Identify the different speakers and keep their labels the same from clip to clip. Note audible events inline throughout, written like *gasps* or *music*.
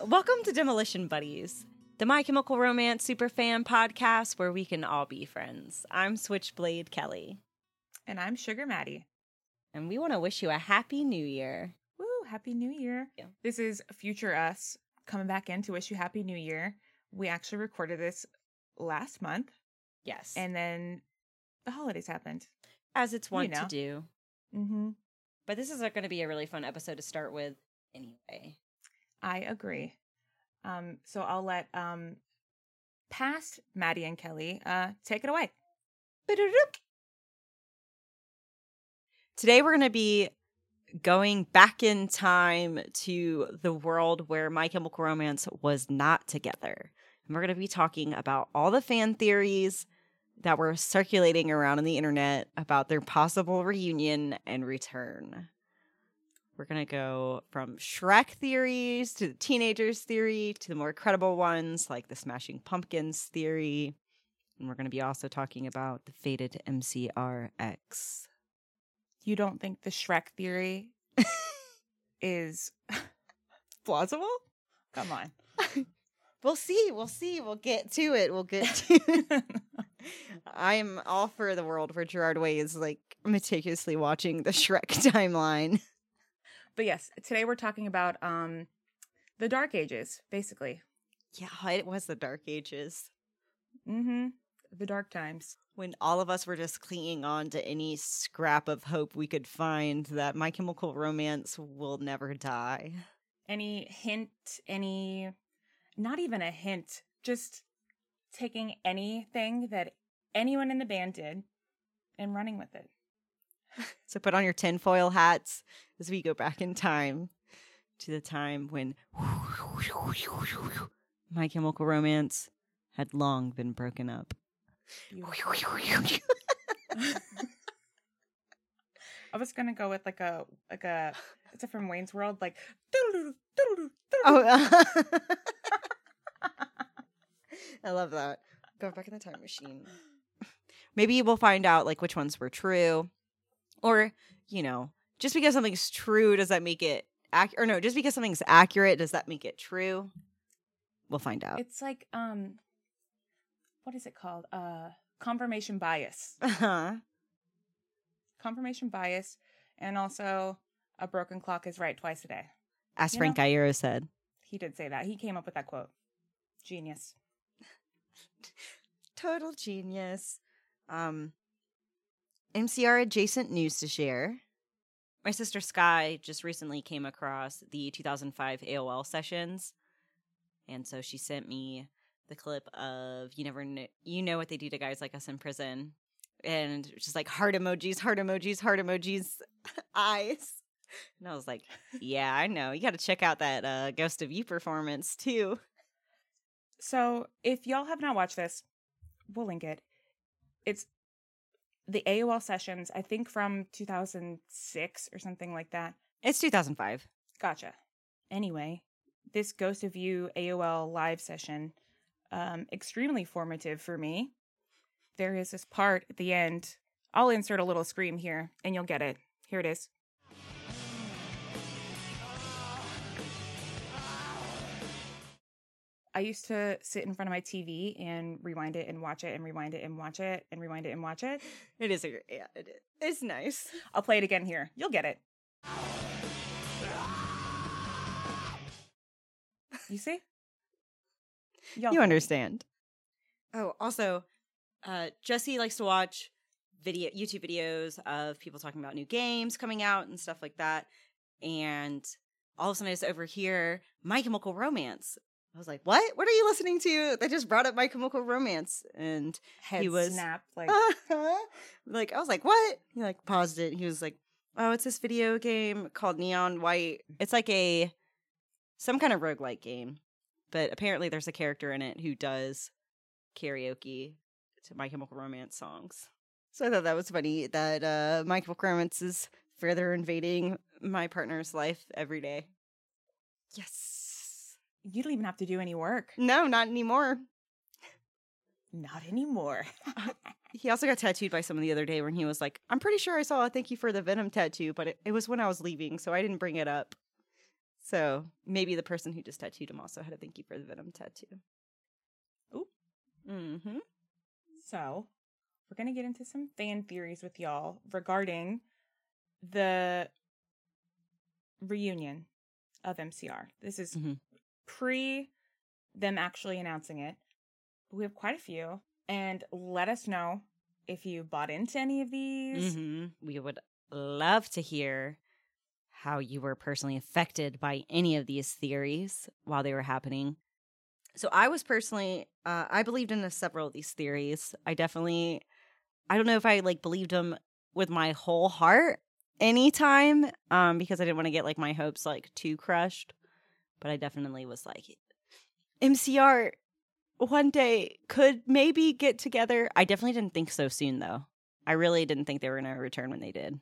Speaker 1: Welcome to Demolition Buddies, the My Chemical Romance superfan podcast where we can all be friends. I'm Switchblade Kelley,
Speaker 2: And I'm Sugar Maddie.
Speaker 1: and we want to wish you a happy new year.
Speaker 2: Woo, Happy New Year.
Speaker 1: Yeah.
Speaker 2: This is Future Us coming back in to wish you Happy New Year. We actually recorded this last month
Speaker 1: Yes.
Speaker 2: and then the holidays happened.
Speaker 1: as it's wont
Speaker 2: know.
Speaker 1: to do.
Speaker 2: Mm-hmm.
Speaker 1: But this is going to be a really fun episode to start with anyway.
Speaker 2: I agree. Um, so I'll let um past Maddie and Kelly uh take it away.
Speaker 1: Today we're going to be going back in time to the world where My Chemical Romance was not together. And we're going to be talking about all the fan theories that were circulating around on the internet about their possible reunion and return. We're going to go from Shrek theories to the teenagers theory to the more credible ones like the Smashing Pumpkins theory. And we're going to be also talking about the faded MCRX.
Speaker 2: You don't think the Shrek theory *laughs* is *laughs* plausible? Come on. *laughs*
Speaker 1: We'll see. We'll see. We'll get to it. We'll get to it. I'm all for the world where Gerard Way is like meticulously watching the Shrek timeline.
Speaker 2: But yes, today we're talking about um the Dark Ages, basically.
Speaker 1: Yeah, it was the Dark Ages
Speaker 2: Mm-hmm. The dark times.
Speaker 1: when all of us were just clinging on to any scrap of hope we could find that My Chemical Romance will never die.
Speaker 2: Any hint, any not even a hint, just taking anything that anyone in the band did and running with it. *laughs*
Speaker 1: So put on your tinfoil hats as we go back in time to the time when My Chemical Romance had long been broken up.
Speaker 2: I was gonna go with like a like a it's a from Wayne's World, like
Speaker 1: Oh, *laughs* I love that. Go back in the time machine. Maybe we'll find out like which ones were true, or you know, just because something's true does that make it accurate? Or no, just because something's accurate does that make it true? We'll find out.
Speaker 2: it's like um what is it called? Uh confirmation bias.
Speaker 1: Uh-huh.
Speaker 2: Confirmation bias and also a broken clock is right twice a day.
Speaker 1: As
Speaker 2: You
Speaker 1: Frank Iero said.
Speaker 2: He did say that. He came up with that quote. Genius. *laughs*
Speaker 1: Total genius. Um, MCR adjacent news to share. My sister Sky just recently came across the 2005 AOL sessions, and so she sent me the clip of "You never Know," you know what they do to guys like us in prison," and just like heart emojis, heart emojis, heart emojis, *laughs* eyes. And I was like, "Yeah, I know. You got to check out that uh, Ghost of You performance too."
Speaker 2: So, if y'all have not watched this, we'll link it. It's the AOL sessions, I think from 2006 or something like that.
Speaker 1: It's 2005.
Speaker 2: Gotcha. Anyway, this Ghost of You AOL live session, um, extremely formative for me. There is this part at the end. I'll insert a little scream here and you'll get it. Here it is. I used to sit in front of my TV and rewind it and watch it and rewind it and watch it and rewind it and watch it.
Speaker 1: It is a gr- yeah, it is. It's nice.
Speaker 2: I'll play it again here. You'll get it. You see? Y'all
Speaker 1: you
Speaker 2: get it.
Speaker 1: understand. Oh, also, uh, Jesse likes to watch video YouTube videos of people talking about new games coming out and stuff like that. And all of a sudden, I just overhear My Chemical Romance. I was like, "What? What are you listening to?" They just brought up My Chemical Romance, and
Speaker 2: Head
Speaker 1: he was-
Speaker 2: snapped *laughs* like
Speaker 1: like I was like, "What?" He like paused it. He was like, "Oh, it's this video game called Neon White. It's like a some kind of roguelike game, but apparently there's a character in it who does karaoke to My Chemical Romance songs." So I thought that was funny that uh, My Chemical Romance is further invading my partner's life every day. Yes.
Speaker 2: You don't even have to do any work.
Speaker 1: No, not anymore.
Speaker 2: Not anymore. *laughs*
Speaker 1: He also got tattooed by someone the other day when he was like, I'm pretty sure I saw a thank you for the Venom tattoo, but it, it was when I was leaving, so I didn't bring it up. So maybe the person who just tattooed him also had a thank you for the Venom tattoo.
Speaker 2: Ooh.
Speaker 1: Mm-hmm.
Speaker 2: So, we're going to get into some fan theories with y'all regarding the reunion of MCR. This is
Speaker 1: Mhm.
Speaker 2: Pre them actually announcing it. We have quite a few. And let us know if you bought into any of these.
Speaker 1: hmm We would love to hear how you were personally affected by any of these theories while they were happening. So I was personally, uh, I believed in several of these theories. I definitely, I don't know if I like believed them with my whole heart anytime, um, because I didn't want to get like my hopes like too crushed. But I definitely was like, MCR one day could maybe get together. I definitely didn't think so soon though. I really didn't think they were going to return when they did.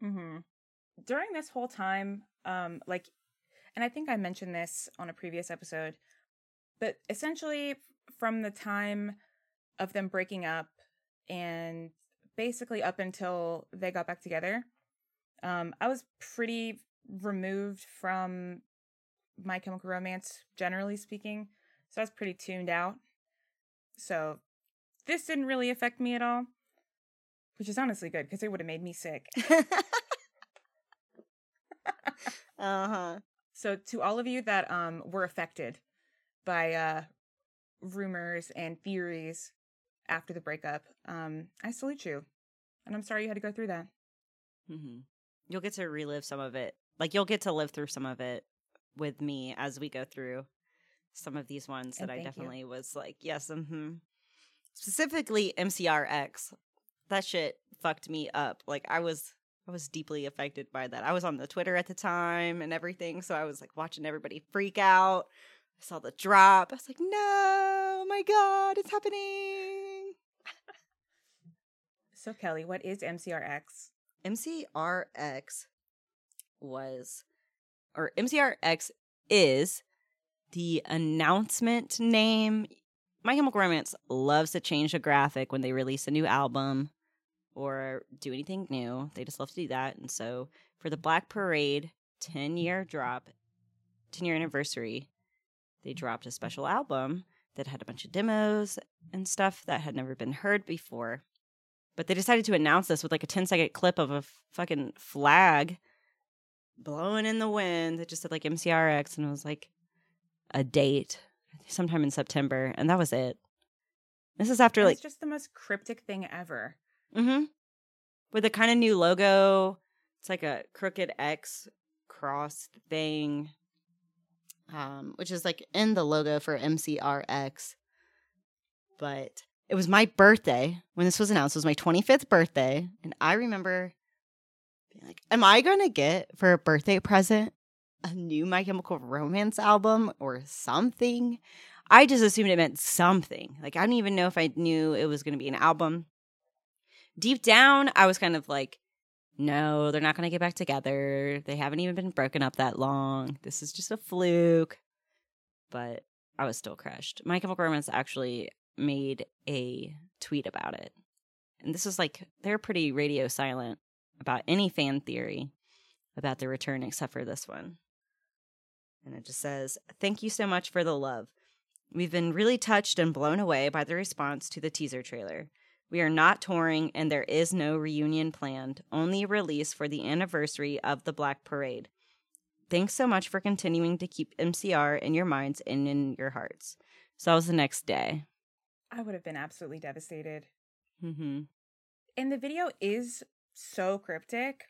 Speaker 2: hmm During this whole time, um, like, and I think I mentioned this on a previous episode, but essentially from the time of them breaking up and basically up until they got back together, um, I was pretty removed from My Chemical Romance, generally speaking. So I was pretty tuned out. So this didn't really affect me at all, which is honestly good because it would have made me sick. *laughs*
Speaker 1: uh huh.
Speaker 2: So to all of you that um were affected by uh rumors and theories after the breakup, um I salute you. And I'm sorry you had to go through that.
Speaker 1: hmm You'll get to relive some of it. Like you'll get to live through some of it with me as we go through some of these ones
Speaker 2: And
Speaker 1: that I
Speaker 2: thank you.
Speaker 1: definitely was like, yes, hmm Specifically MCRX. That shit fucked me up. Like I was I was deeply affected by that. I was on the Twitter at the time and everything, so I was like watching everybody freak out. I saw the drop. I was like, "No, oh my god, it's happening."
Speaker 2: So Kelly, what is MCRX?
Speaker 1: MCRX was, or MCRX is the announcement name. My Chemical Romance loves to change the graphic when they release a new album or do anything new. They just love to do that. And so for the Black Parade 10 year drop, 10 year anniversary, they dropped a special album that had a bunch of demos and stuff that had never been heard before. But they decided to announce this with like a 10 second clip of a fucking flag blowing in the wind that just said like MCRX and it was like a date sometime in September. And that was it. This is after like
Speaker 2: it's just the most cryptic thing ever.
Speaker 1: Mm-hmm. With a kind of new logo. It's like a crooked X cross thing. Um, which is like in the logo for MCRX. But it was my birthday when this was announced. It was my 25th birthday. And I remember being like, Am I gonna get for a birthday present a new My Chemical Romance album or something? I just assumed it meant something. Like I didn't even know if I knew it was gonna be an album deep down, I was kind of like, no, they're not going to get back together. They haven't even been broken up that long. This is just a fluke. But I was still crushed. My Chemical Romance actually made a tweet about it. And this is like, they're pretty radio silent about any fan theory about the return except for this one. And it just says, Thank you so much for the love. We've been really touched and blown away by the response to the teaser trailer. We are not touring and there is no reunion planned, only a release for the anniversary of the Black Parade. Thanks so much for continuing to keep MCR in your minds and in your hearts. So that was the next day.
Speaker 2: I would have been absolutely devastated.
Speaker 1: Mm-hmm.
Speaker 2: And the video is so cryptic.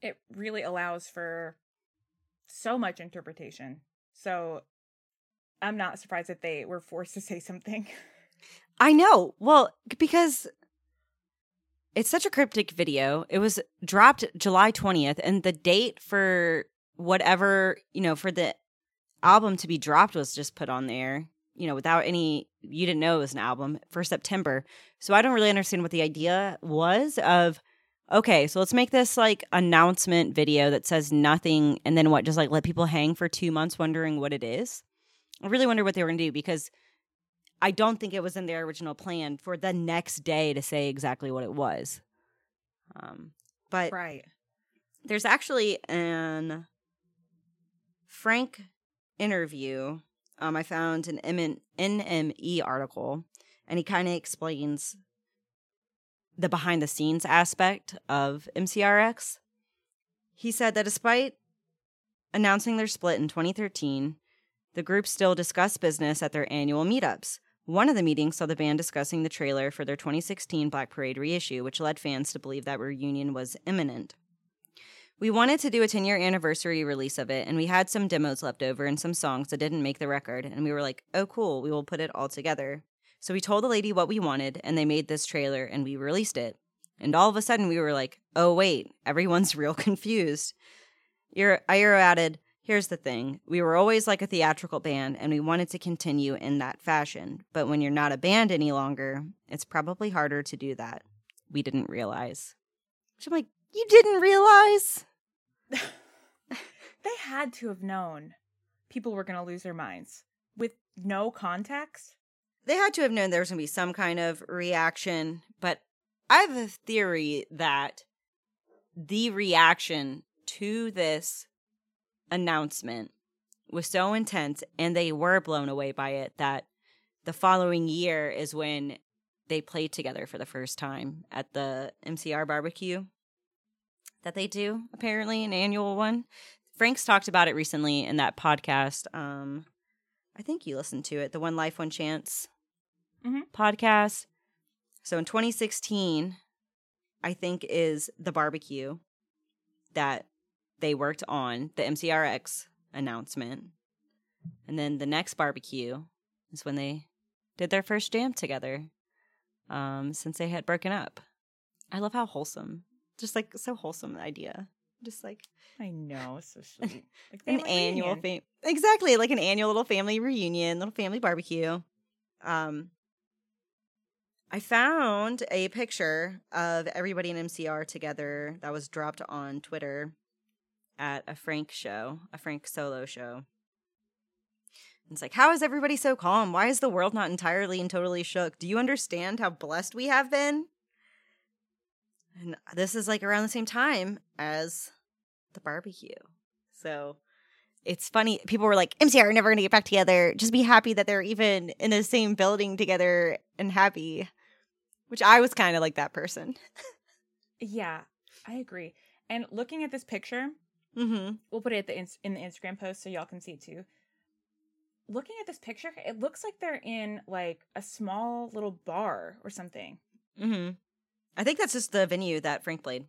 Speaker 2: It really allows for so much interpretation. So I'm not surprised that they were forced to say something. *laughs*
Speaker 1: I know. Well, because it's such a cryptic video. It was dropped July 20th, and the date for whatever, you know, for the album to be dropped was just put on there, you know, without any, you didn't know it was an album for September. So I don't really understand what the idea was of, okay, so let's make this like announcement video that says nothing, and then what, just like let people hang for two months wondering what it is? I really wonder what they were going to do because I don't think it was in their original plan for the next day to say exactly what it was. Um, but
Speaker 2: right.
Speaker 1: there's actually an Frank interview, um, I found an NME article, and he kind of explains the behind the scenes aspect of MCRX. He said that despite announcing their split in 2013, the group still discussed business at their annual meetups. One of the meetings saw the band discussing the trailer for their 2016 Black Parade reissue, which led fans to believe that reunion was imminent. We wanted to do a 10 year anniversary release of it, and we had some demos left over and some songs that didn't make the record. And we were like, oh, cool, we will put it all together. So we told the lady what we wanted, and they made this trailer, and we released it. And all of a sudden, we were like, oh, wait, everyone's *laughs* real confused. Iero added, Here's the thing we were always like a theatrical band, and we wanted to continue in that fashion. But when you're not a band any longer, it's probably harder to do that. We didn't realize. Which I'm like, You didn't realize? *laughs*
Speaker 2: they had to have known people were going to lose their minds with no context.
Speaker 1: They had to have known there was going to be some kind of reaction, but I have a theory that the reaction to this announcement was so intense and they were blown away by it that the following year is when they played together for the first time at the MCR barbecue that they do, apparently, an annual one. Frank's talked about it recently in that podcast. Um, I think you listened to it, the One Life, One Chance mm-hmm. podcast. So in 2016, I think is the barbecue that they worked on the MCRX announcement. And then the next barbecue is when they did their first jam together um, since they had broken up. I love how wholesome, just like so wholesome idea. Just like
Speaker 2: I know, so *laughs* sweet.
Speaker 1: Like an annual fam- exactly like an annual little family reunion, little family barbecue. Um, I found a picture of everybody in MCR together that was dropped on Twitter at a Frank show, a Frank solo show. It's like, how is everybody so calm? Why is the world not entirely and totally shook? Do you understand how blessed we have been? And this is like around the same time as the barbecue. So it's funny. People were like, MCR are never going to get back together. Just be happy that they're even in the same building together and happy, which I was kind of like that person.
Speaker 2: yeah, I agree. And looking at this picture,
Speaker 1: Mm-hmm.
Speaker 2: We'll put it at the in, in the Instagram post so y'all can see it too. Looking at this picture, it looks like they're in like a small little bar or something.
Speaker 1: Mm-hmm. I think that's just the venue that Frank played.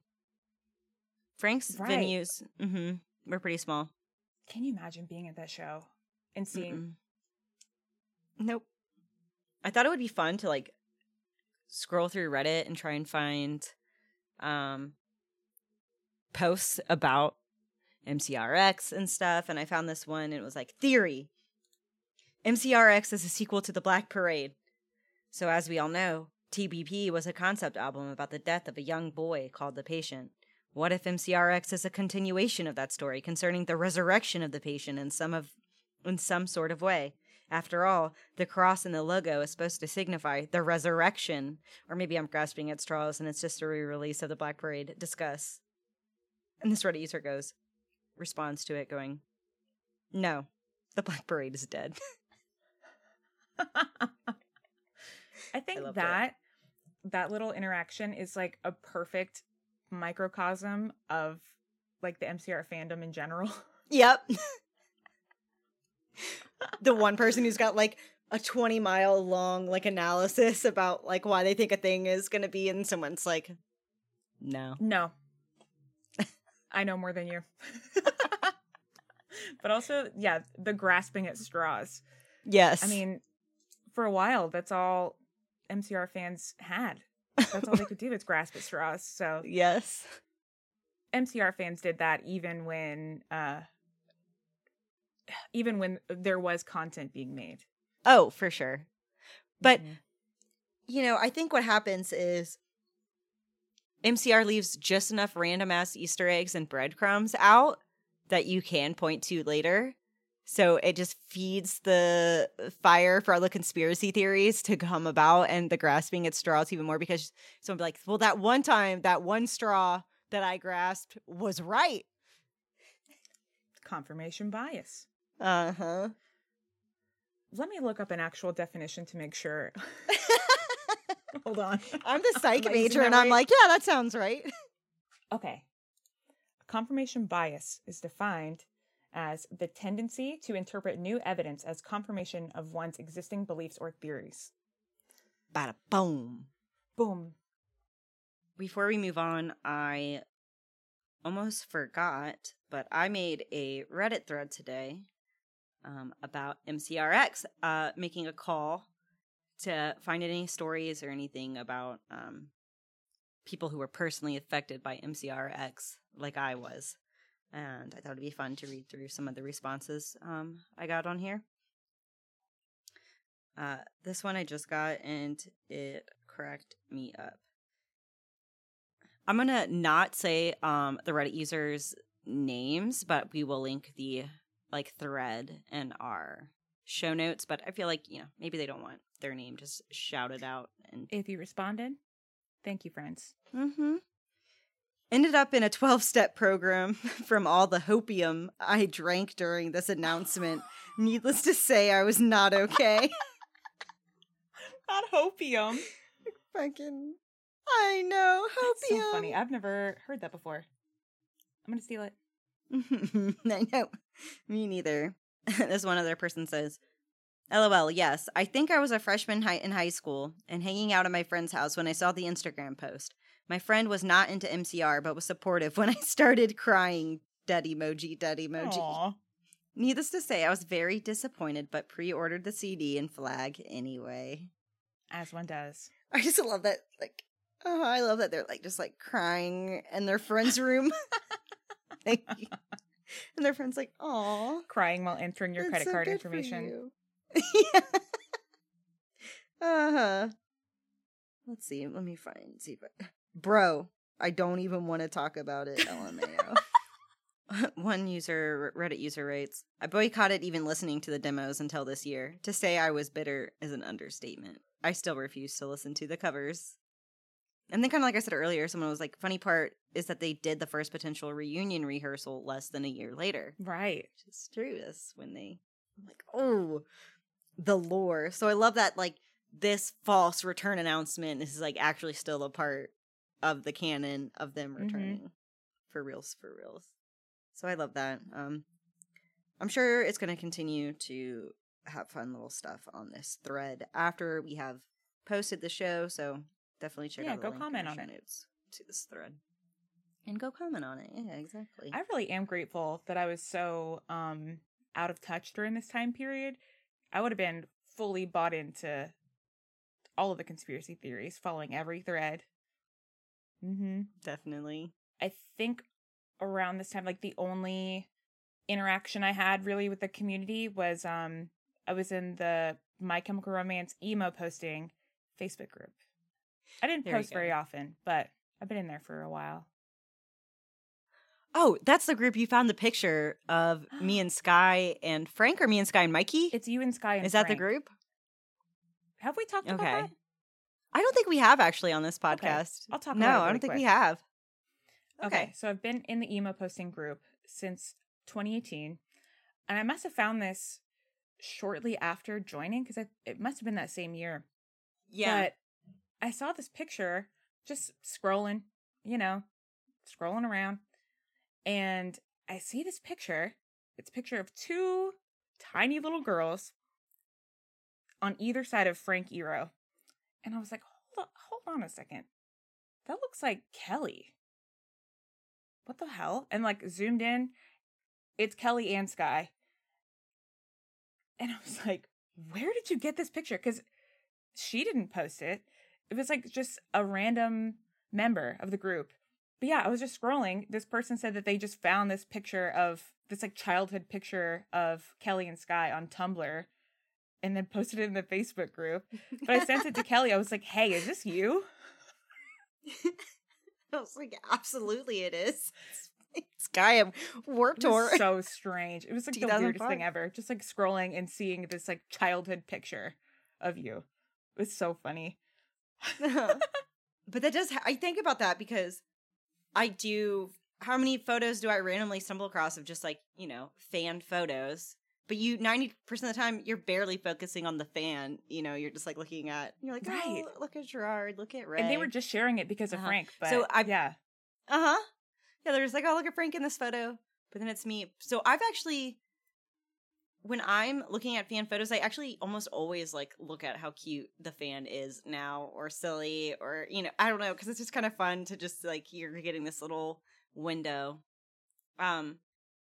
Speaker 1: Frank's right. venues mm-hmm, were pretty small.
Speaker 2: Can you imagine being at that show and seeing? Mm-mm.
Speaker 1: Nope. I thought it would be fun to like scroll through Reddit and try and find um posts about MCRX and stuff. And I found this one and it was like theory. MCRX is a sequel to the Black Parade. So, as we all know, TBP was a concept album about the death of a young boy called The Patient. What if MCRX is a continuation of that story concerning the resurrection of the patient in some of in some sort of way? After all, the cross in the logo is supposed to signify the resurrection. Or maybe I'm grasping at straws and it's just a re-release of the Black Parade. Discuss. And this Reddit user goes, responds to it going, No, the Black Parade is dead. *laughs*
Speaker 2: I think I that that little interaction is like a perfect microcosm of like the MCR fandom in general. *laughs*
Speaker 1: Yep. *laughs* the one person who's got like a 20 mile long like analysis about like why they think a thing is going to be and someone's like no.
Speaker 2: No. I know more than you. *laughs* but also, yeah, the grasping at straws.
Speaker 1: Yes.
Speaker 2: I mean, for a while, that's all MCR fans had. That's all they could do is grasp at straws. So, *laughs*
Speaker 1: yes.
Speaker 2: MCR fans did that even when uh even when there was content being made.
Speaker 1: Oh, for sure. But mm-hmm. you know, I think what happens is MCR leaves just enough random ass Easter eggs and breadcrumbs out that you can point to later. So it just feeds the fire for all the conspiracy theories to come about and the grasping at straws even more because someone be like, well, that one time, that one straw that I grasped was right.
Speaker 2: confirmation bias.
Speaker 1: Uh huh.
Speaker 2: Let me look up an actual definition to make sure. *laughs* Hold on.
Speaker 1: I'm the psych *laughs*
Speaker 2: I using
Speaker 1: major, and I'm
Speaker 2: right?
Speaker 1: like, yeah, that sounds right.
Speaker 2: Okay. Confirmation bias is defined as the tendency to interpret new evidence as confirmation of one's existing beliefs or theories.
Speaker 1: Bada boom.
Speaker 2: Boom.
Speaker 1: Before we move on, I almost forgot, but I made a Reddit thread today um, about MCRX uh, making a call to find any stories or anything about um, people who were personally affected by MCRX, like I was. And I thought it'd be fun to read through some of the responses um, I got on here. Uh, this one I just got, and it cracked me up. I'm gonna not say um the Reddit users' names, but we will link the like thread and our show notes. But I feel like you know maybe they don't want their name just shouted out and
Speaker 2: If you responded, thank you, friends.
Speaker 1: mm-hmm. ended up in a 12 step program *laughs* from all the hopium I drank during this announcement. *laughs* Needless to say, I was not okay. *laughs*
Speaker 2: Not hopium.
Speaker 1: Fucking, I know
Speaker 2: That's
Speaker 1: hopium.
Speaker 2: so funny. I've never heard that before. I'm gonna steal it.
Speaker 1: I know. *laughs* Me neither. *laughs* this one other person says, LOL, yes. I think I was a freshman hi- in high school and hanging out at my friend's house when I saw the Instagram post. My friend was not into MCR but was supportive when I *laughs* started crying. Dead emoji, dead emoji.
Speaker 2: Aw.
Speaker 1: Needless to say, I was very disappointed but pre ordered the CD and flag anyway.
Speaker 2: As one does.
Speaker 1: I just love that. Like, oh, I love that they're like just like crying in their friend's room. Like, *laughs* and their friend's like, "Aw,
Speaker 2: Crying while entering your credit
Speaker 1: so
Speaker 2: card information.
Speaker 1: you." yeah. *laughs* Uh huh. Let's see. Let me find. See if *laughs* bro. I don't even want to talk about it. LMAO. One user, Reddit user writes, I boycotted even listening to the demos until this year. To say I was bitter is an understatement. I still refuse to listen to the covers. And then, kind of like I said earlier, someone was like, funny part is that they did the first potential reunion rehearsal less than a year later.
Speaker 2: Right.
Speaker 1: It's true. That's when they, I'm like, oh, the lore. So I love that, like, this false return announcement is like actually still a part of the canon of them
Speaker 2: Mhm.
Speaker 1: returning for reals, for reals. So I love that. Um, I'm sure it's going to continue to have fun little stuff on this thread after we have posted the show. So definitely check
Speaker 2: Yeah,
Speaker 1: out the
Speaker 2: go
Speaker 1: link in
Speaker 2: comment on it.
Speaker 1: notes to this thread and go comment on it. Yeah, exactly.
Speaker 2: I really am grateful that I was so um out of touch during this time period. I would have been fully bought into all of the conspiracy theories, following every thread. Mm-hmm.
Speaker 1: definitely.
Speaker 2: I think around this time, like the only interaction I had really with the community was um I was in the My Chemical Romance emo posting Facebook group. I didn't
Speaker 1: There
Speaker 2: post very often, but I've been in there for a while.
Speaker 1: Oh, that's the group you found the picture of me and *gasps* Sky and Frank, or me and Sky and Mikey.
Speaker 2: It's you and Sky and
Speaker 1: Is that the group?
Speaker 2: Have we talked about that?
Speaker 1: I don't think we have actually on this
Speaker 2: Okay,
Speaker 1: podcast.
Speaker 2: I'll talk
Speaker 1: no,
Speaker 2: about it
Speaker 1: I
Speaker 2: really
Speaker 1: don't think we have.
Speaker 2: Okay. so I've been in the emo posting group since 2018, and I must have found this shortly after joining because it must have been that same year.
Speaker 1: Yeah.
Speaker 2: But I saw this picture just scrolling, you know, scrolling around, and I see this picture. It's a picture of two tiny little girls on either side of Frank Iero. And I was like, hold on, hold on a second. That looks like Kelly. What the hell? And like zoomed in, it's Kelly and Sky. And I was *laughs* like, where did you get this picture? Because she didn't post it. It was like just a random member of the group. But yeah, I was just scrolling. This person said that they just found this picture of this like childhood picture of Kelly and Sky on Tumblr and then posted it in the Facebook group. But I sent it to *laughs* Kelly. I was like, hey, is this you? *laughs*
Speaker 1: I was like, absolutely, it is. Sky of
Speaker 2: Warped
Speaker 1: Tour.
Speaker 2: so strange. It was like the weirdest thing ever. Just like scrolling and seeing this like childhood picture of you. It was so funny. *laughs*
Speaker 1: but that does. Ha- I think about that because I do how many photos do I randomly stumble across of just like, you know, fan photos? But you 90% of the time you're barely focusing on the fan. You know, you're just like looking at you're like,
Speaker 2: Right.
Speaker 1: oh, look at Gerard, look at Ray.
Speaker 2: And they were just sharing it because of
Speaker 1: Uh-huh.
Speaker 2: Frank. But
Speaker 1: So I-
Speaker 2: yeah,
Speaker 1: Uh-huh. Yeah, they're just like, oh, look at Frank in this photo. But then it's me. So I've actually when I'm looking at fan photos, I actually almost always like look at how cute the fan is now or silly or you know, I don't know, because it's just kind of fun to just like you're getting this little window. Um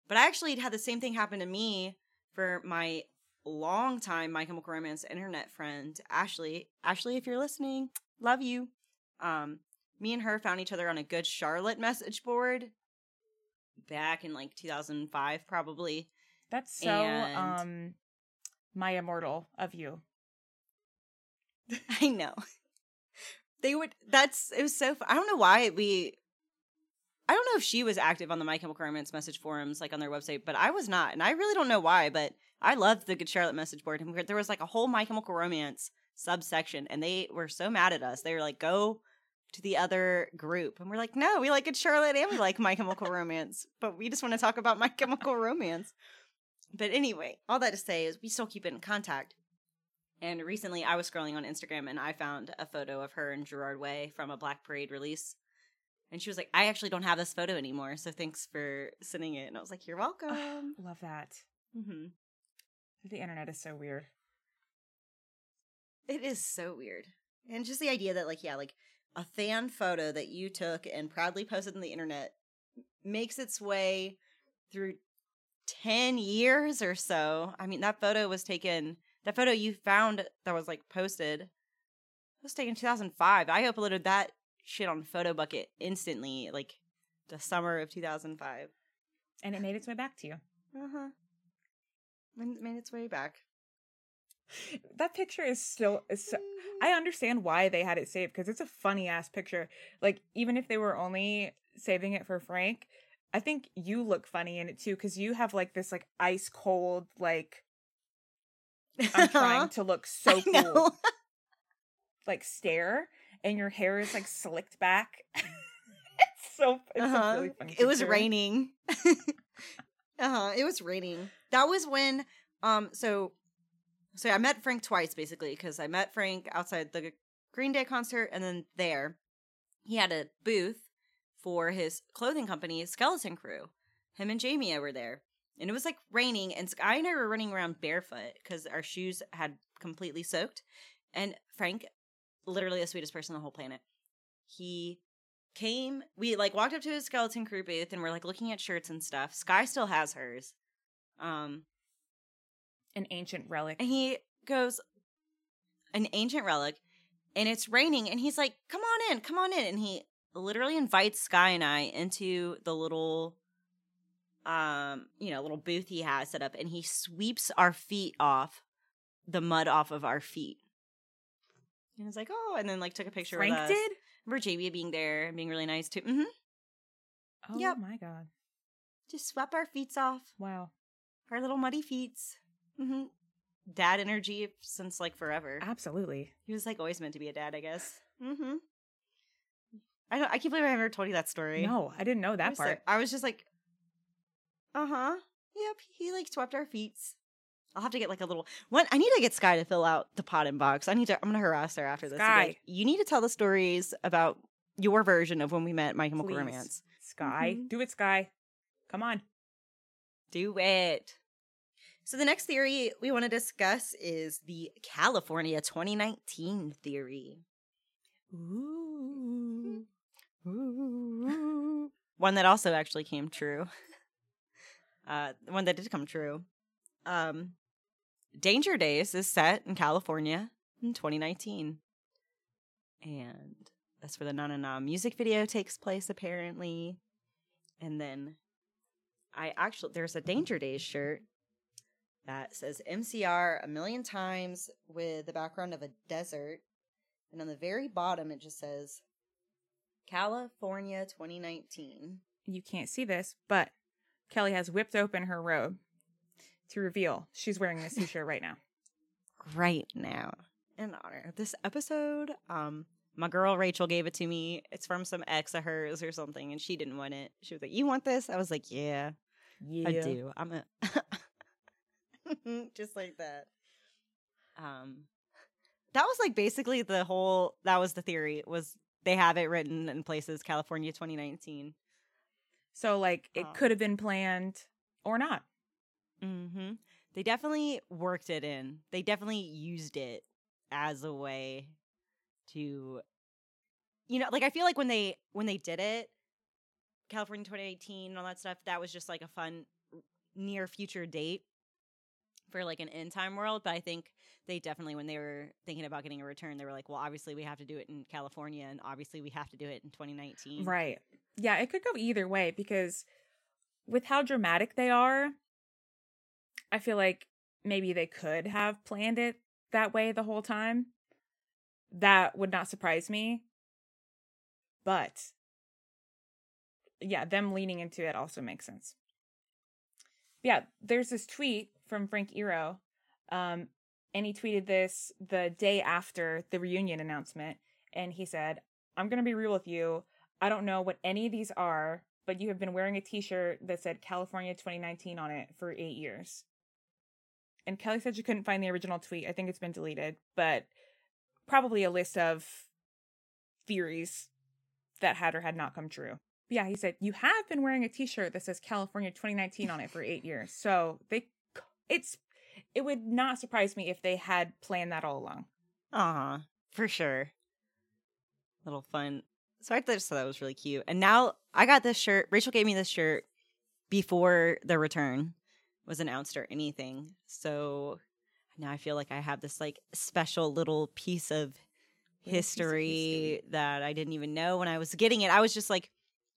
Speaker 1: but I actually had the same thing happen to me for my long time My Chemical Romance internet friend, Ashley. Ashley, if you're listening, love you. Um, me and her found each other on a Good Charlotte message board back in like 2005, probably.
Speaker 2: That's so
Speaker 1: And-
Speaker 2: um my immortal of you. *laughs*
Speaker 1: I know. They would. That's it was so. I don't know why we. I don't know if she was active on the My Chemical Romance message forums, like on their website, but I was not, and I really don't know why. But I loved the Good Charlotte message board, and there was like a whole My Chemical Romance subsection, and they were so mad at us. They were like, "Go to the other group," and we're like, "No, we like Good Charlotte, and we like My Chemical Romance, but we just want to talk about My Chemical Romance." But anyway, all that to say is we still keep it in contact. And recently I was scrolling on Instagram and I found a photo of her and Gerard Way from a Black Parade release. And she was like, I actually don't have this photo anymore. So thanks for sending it. And I was like, You're welcome.
Speaker 2: Love that.
Speaker 1: hmm
Speaker 2: The internet is so weird.
Speaker 1: It is so weird. And just the idea that, like, yeah, like a fan photo that you took and proudly posted on the internet makes its way through 10 years or so. I mean, that photo was taken, that photo you found that was like posted was taken in 2005. I uploaded that shit on Photo Bucket instantly, like the summer of 2005.
Speaker 2: And it made its way back to you.
Speaker 1: Uh huh. It made its way back.
Speaker 2: That picture is still is so, I understand why they had it saved because it's a funny ass picture. Like even if they were only saving it for Frank, I think you look funny in it too because you have like this like ice cold like *laughs* I'm trying to look so cool *laughs* like stare, and your hair is like slicked back. *laughs* it's so it's
Speaker 1: uh-huh.
Speaker 2: really funny.
Speaker 1: It was raining. uh-huh. It was raining. That was when um so so I met Frank twice basically because I met Frank outside the Green Day concert and then there he had a booth for his clothing company Skeleton Crew. Him and Jamie were there. And it was like raining and Sky and I were running around barefoot because our shoes had completely soaked. And Frank, literally the sweetest person on the whole planet, he came we like walked up to his skeleton crew booth and we're like looking at shirts and stuff sky still has hers um
Speaker 2: an ancient relic.
Speaker 1: and he goes an ancient relic and it's raining and he's like come on in come on in and he literally invites sky and i into the little um you know little booth he has set up and he sweeps our feet off the mud off of our feet and it's like oh and then like took a picture
Speaker 2: Frank
Speaker 1: with us
Speaker 2: did.
Speaker 1: remember jamie being there and being really nice too hmm
Speaker 2: Oh
Speaker 1: Yep.
Speaker 2: my god!
Speaker 1: just swept our feet off
Speaker 2: Wow.
Speaker 1: our little muddy feet hmm dad energy since like forever
Speaker 2: Absolutely.
Speaker 1: He was like always meant to be a dad, I guess. Mm-hmm. I don't. I can't believe I never told you that story.
Speaker 2: No, I didn't know that
Speaker 1: so-
Speaker 2: part.
Speaker 1: I was just like, uh huh. Yep. He like swept our feet. I'll have to get like a little one. I need to get Sky to fill out the pot and box. I need to. I'm gonna harass her after this.
Speaker 2: Sky.
Speaker 1: like, you need to tell the stories about your version of when we met My Chemical
Speaker 2: Please.
Speaker 1: Romance.
Speaker 2: Sky,
Speaker 1: Mhm.
Speaker 2: do it, Sky. Come on.
Speaker 1: Do it. So the next theory we want to discuss is the California 2019 theory.
Speaker 2: Ooh.
Speaker 1: One that also actually came true. *laughs* Uh, one that did come true. Um, Danger Days is set in California in 2019, and that's where the Na Na Na music video takes place, apparently. And then I actually there's a Danger Days shirt that says MCR a million times with the background of a desert, and on the very bottom it just says California 2019.
Speaker 2: You can't see this, but Kelly has whipped open her robe to reveal she's wearing this *laughs* t-shirt right now.
Speaker 1: Right now, in honor of this episode, um, My girl Rachel gave it to me. It's from some ex of hers or something, and she didn't want it. She was like, "You want this?" I was like, "Yeah,
Speaker 2: Yeah.
Speaker 1: I do. I'm a *laughs* just like that." Um, that was like basically the whole. That was the theory. Was they have it written in places California 2019.
Speaker 2: So like it
Speaker 1: Um,
Speaker 2: could have been planned or not.
Speaker 1: Mm-hmm. They definitely worked it in. They definitely used it as a way to, you know, like I feel like when they when they did it, California 2018 and all that stuff, that was just like a fun near future date for like an end time world. But I think they definitely, when they were thinking about getting a return, they were like, well, obviously we have to do it in California, and obviously we have to do it in 2019.
Speaker 2: Right. Yeah, it could go either way because with how dramatic they are, I feel like maybe they could have planned it that way the whole time. That would not surprise me. But yeah, them leaning into it also makes sense. Yeah, there's this tweet from Frank Iero. Um, and he tweeted this the day after the reunion announcement. And he said, I'm going to be real with you. I don't know what any of these are, but you have been wearing a t shirt that said California 2019 on it for eight years. And Kelly said she couldn't find the original tweet. I think it's been deleted, but probably a list of theories that had or had not come true. But yeah, he said, You have been wearing a t shirt that says California 2019 on it for eight years. So they, it's, it would not surprise me if they had planned that all along.
Speaker 1: Uh huh. For sure. Little fun. So I just thought that was really cute. And now I got this shirt. Rachel gave me this shirt before the return was announced or anything. So now I feel like I have this like special little piece of
Speaker 2: Little piece of
Speaker 1: history
Speaker 2: history.
Speaker 1: that I didn't even know when I was getting it. I was just like,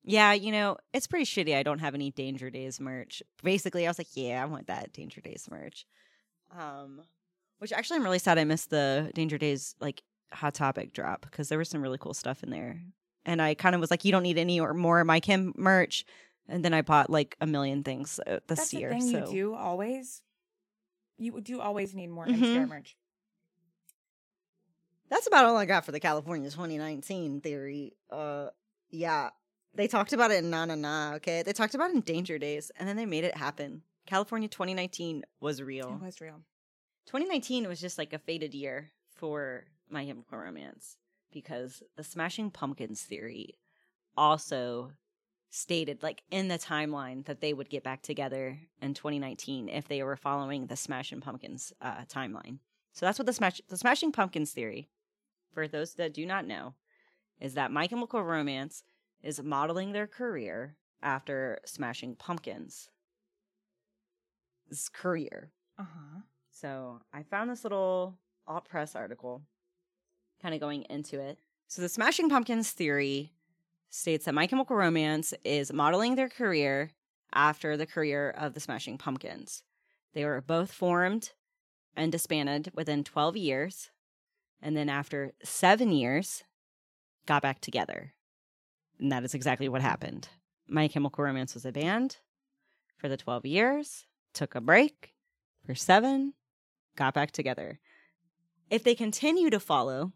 Speaker 1: yeah, you know, it's pretty shitty. I don't have any Danger Days merch. Basically, I was like, yeah, I want that Danger Days merch. Um, which actually I'm really sad I missed the Danger Days like hot topic drop because there was some really cool stuff in there. And I kind of was like, you don't need any or more of My Chem merch. And then I bought like a million things uh, this
Speaker 2: That's
Speaker 1: year.
Speaker 2: the thing
Speaker 1: so
Speaker 2: you do always. You do always need more
Speaker 1: Mhm.
Speaker 2: MCR merch.
Speaker 1: that's about all I got for the California 2019 theory. Uh, yeah, they talked about it in Na Na Na. Okay, they talked about it in Danger Days, and then they made it happen. California 2019 was real.
Speaker 2: It was real.
Speaker 1: 2019 was just like a faded year for My Chemical Romance because the Smashing Pumpkins theory also stated, like in the timeline, that they would get back together in 2019 if they were following the Smashing Pumpkins uh, timeline. So that's what the Smash the Smashing Pumpkins theory, for those that do not know, is that My Chemical Romance is modeling their career after Smashing Pumpkins' career.
Speaker 2: Uh huh.
Speaker 1: So I found this little alt press article kind of going into it. So the Smashing Pumpkins theory states that My Chemical Romance is modeling their career after the career of the Smashing Pumpkins. They were both formed and disbanded within 12 years, and then after seven years, got back together. And that is exactly what happened. My Chemical Romance was a band for the 12 years, took a break for seven, got back together. If they continue to follow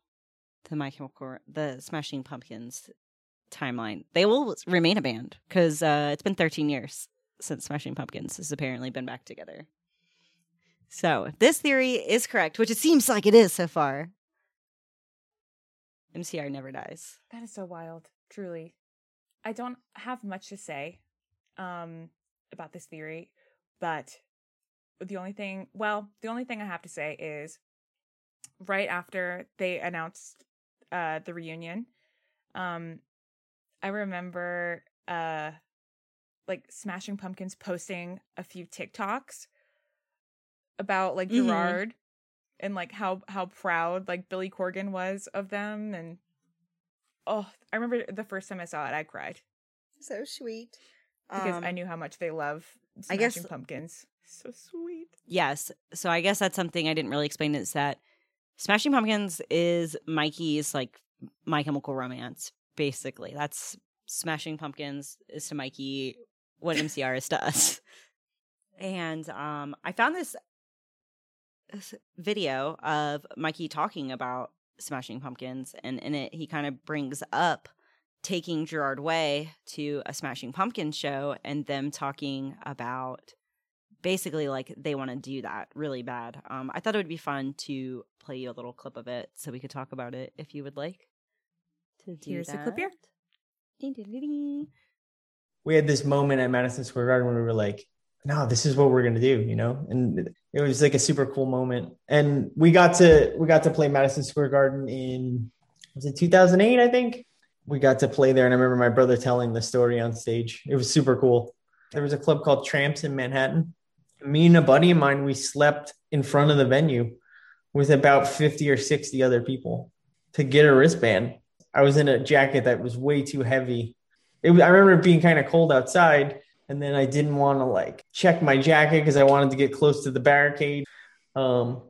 Speaker 1: the My Chemical, the Smashing Pumpkins timeline, they will remain a band because uh, it's been 13 years since Smashing Pumpkins has apparently been back together. So, if this theory is correct, which it seems like it is so far, MCR never dies.
Speaker 2: That is so wild. Truly, I don't have much to say um, about this theory, but the only thing, well, the only thing I have to say is right after they announced uh, the reunion, um, I remember uh, like Smashing Pumpkins posting a few TikToks about like
Speaker 1: Mhm.
Speaker 2: Gerard and like how how proud like Billy Corgan was of them and oh I remember the first time I saw it I cried
Speaker 1: So sweet.
Speaker 2: Because
Speaker 1: Um,
Speaker 2: I knew how much they love
Speaker 1: I
Speaker 2: Smashing
Speaker 1: guess-
Speaker 2: Pumpkins. So sweet.
Speaker 1: Yes. So I guess that's something I didn't really explain is that Smashing Pumpkins is Mikey's like My Chemical Romance, basically. That's Smashing Pumpkins is to Mikey what MCR is to us. *laughs* And um I found this video of Mikey talking about Smashing Pumpkins, and in it he kind of brings up taking Gerard Way to a Smashing Pumpkins show and them talking about basically like they want to do that really bad. Um, I thought it would be fun to play you a little clip of it so we could talk about it if you would like. To do
Speaker 2: Here's
Speaker 1: that.
Speaker 2: the clip here.
Speaker 1: Ding, ding, ding, ding.
Speaker 3: we had this moment at Madison Square Garden when we were like, no, this is what we're gonna do, you know? And it was like a super cool moment. And we got to we got to play Madison Square Garden in was it 2008, I think? We got to play there, and I remember my brother telling the story on stage. It was super cool. There was a club called Tramps in Manhattan. Me and a buddy of mine, we slept in front of the venue with about 50 or 60 other people to get a wristband. I was in a jacket that was way too heavy it, was- I remember it being kind of cold outside, and then I didn't want to like check my jacket because I wanted to get close to the barricade. Um,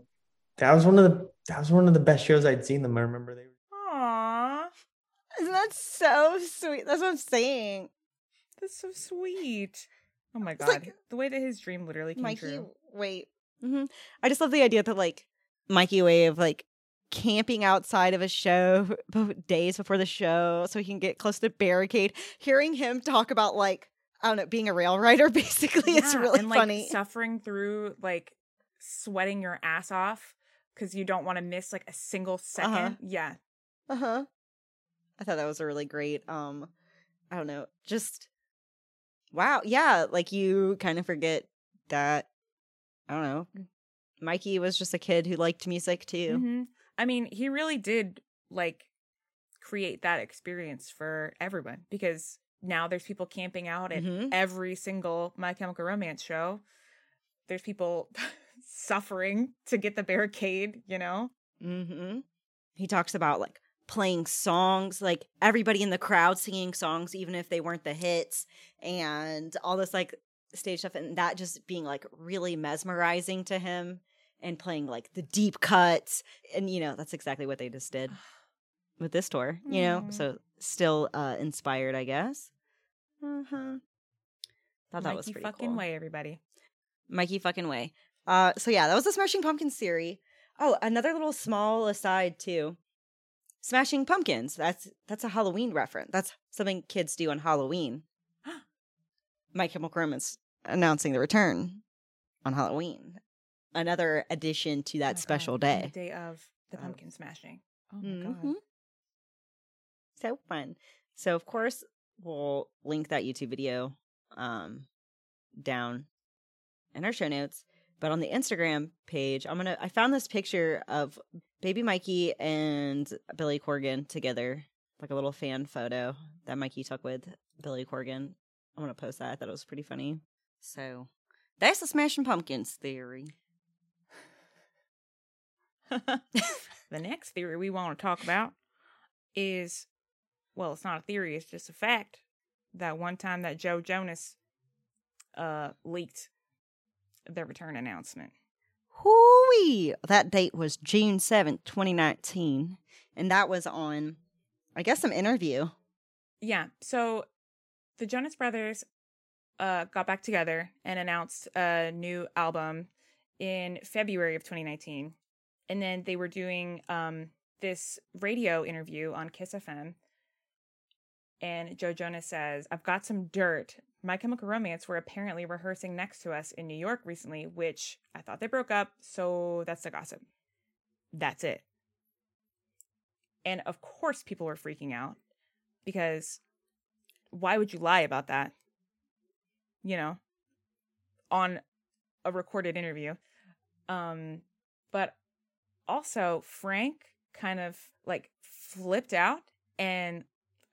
Speaker 3: that was one of the that was one of the best shows I'd seen them. I remember they.
Speaker 2: Aww,
Speaker 1: so sweet? That's what I'm saying.
Speaker 2: that's so sweet. Oh my god,
Speaker 1: like-
Speaker 2: the way that his dream literally came
Speaker 1: Mikey,
Speaker 2: true.
Speaker 1: wait. hmm I just love the idea that like Mikey way of like camping outside of a show *laughs* days before the show so he can get close to the barricade. Hearing him talk about like I don't know being a rail rider *laughs* basically it's
Speaker 2: Yeah,
Speaker 1: really
Speaker 2: and, like,
Speaker 1: funny.
Speaker 2: Suffering through like sweating your ass off because you don't want to miss like a single 2nd
Speaker 1: Uh-huh.
Speaker 2: Yeah,
Speaker 1: Uh huh. I thought that was a really great. Um, I don't know, just wow, yeah. Like you kind of forget that. I don't know. Mikey was just a kid who liked music too.
Speaker 2: Mhm. I mean, he really did like create that experience for everyone because now there's people camping out at
Speaker 1: Mhm.
Speaker 2: every single My Chemical Romance show. There's people *laughs* suffering to get the barricade, you know?
Speaker 1: Mm-hmm. He talks about like playing songs, like everybody in the crowd singing songs, even if they weren't the hits, and all this like stage stuff, and that just being like really mesmerizing to him, and playing like the deep cuts, and you know that's exactly what they just did *sighs* with this tour. You know,
Speaker 2: Mm.
Speaker 1: so still uh inspired, I guess. Uh huh. Thought that was
Speaker 2: Mikey
Speaker 1: pretty
Speaker 2: fucking
Speaker 1: cool.
Speaker 2: way, everybody.
Speaker 1: Mikey fucking way. Uh, so yeah, that was the Smashing Pumpkins theory. Oh, another little small aside too. Smashing Pumpkins. That's that's a Halloween reference. That's something kids do on Halloween. *gasps* My Chemical Romance announcing the return on Halloween. Another addition to
Speaker 2: Oh
Speaker 1: that
Speaker 2: my
Speaker 1: special
Speaker 2: God,
Speaker 1: day.
Speaker 2: The day of the
Speaker 3: Oh.
Speaker 2: pumpkin smashing. Oh my
Speaker 1: Mhm.
Speaker 2: god.
Speaker 1: So fun. So of course we'll link that YouTube video um down in our show notes. But on the Instagram page, I'm gonna I found this picture of baby Mikey and Billy Corgan together, like a little fan photo that Mikey took with Billy Corgan. I'm gonna post that. I thought it was pretty funny. So that's the Smashing Pumpkins theory. *laughs*
Speaker 2: the next theory we want to talk about is well, it's not a theory, it's just a fact. That one time that Joe Jonas uh leaked their return announcement.
Speaker 1: Hooey! That date was June seventh, 2019. And that was on, I guess, some interview.
Speaker 2: Yeah. So the Jonas Brothers uh got back together and announced a new album in February of 2019. And then they were doing um this radio interview on Kiss FM. And Joe Jonas says, I've got some dirt. My Chemical Romance were apparently rehearsing next to us in New York recently, which I thought they broke up, so that's the gossip. That's it. And of course, people were freaking out because why would you lie about that? You know, on a recorded interview. Um, but also Frank kind of like flipped out and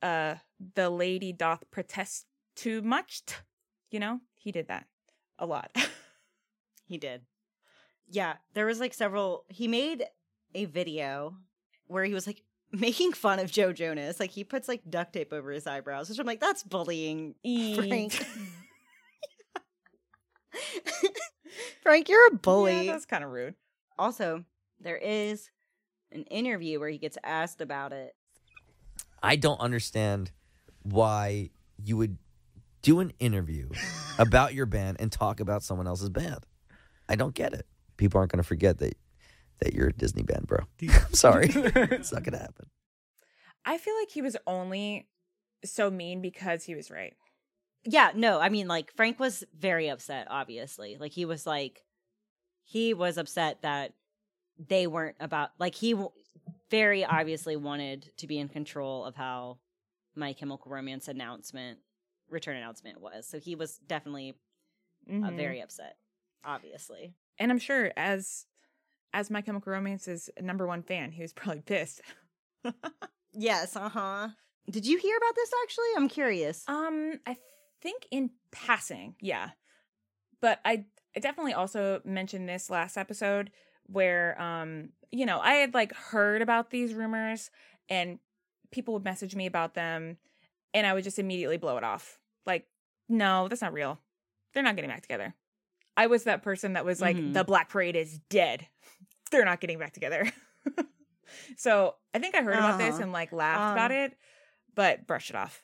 Speaker 2: uh the lady doth protest too much. t- You know, he did that a lot. *laughs*
Speaker 1: He did. Yeah, there was like several. He made a video where he was like *laughs* making fun of Joe Jonas. Like he puts like duct tape over his eyebrows, which I'm like, that's bullying, Frank. *laughs* Frank, you're a bully.
Speaker 2: Yeah, that's kind of rude.
Speaker 1: also, there is an interview where he gets asked about it.
Speaker 4: I don't understand why you would do an interview *laughs* about your band and talk about someone else's band. I don't get it. People aren't going to forget that that you're a Disney band, bro. *laughs* I'm sorry. *laughs* it's not gonna happen.
Speaker 2: I feel like he was only so mean because he was right.
Speaker 1: Yeah, no, I mean like Frank was very upset obviously. Like he was like he was upset that they weren't about like he w- very obviously wanted to be in control of how My Chemical Romance announcement return announcement was. So he was definitely uh,
Speaker 2: Mhm.
Speaker 1: very upset obviously.
Speaker 2: and I'm sure as as My Chemical Romance's number one fan, he was probably pissed.
Speaker 1: Yes, uh-huh. Did you hear about this actually? I'm curious.
Speaker 2: Um, I think in passing, yeah. But I, I definitely also mentioned this last episode where um, you know, I had like heard about these rumors and people would message me about them and I would just immediately blow it off. Like, no, that's not real. They're not getting back together. I was that person that was like,
Speaker 1: Mhm.
Speaker 2: the Black Parade is dead. *laughs* They're not getting back together. *laughs* so I think I heard about this
Speaker 1: Uh-huh.
Speaker 2: and like laughed about
Speaker 1: Um,
Speaker 2: it, but brushed it off.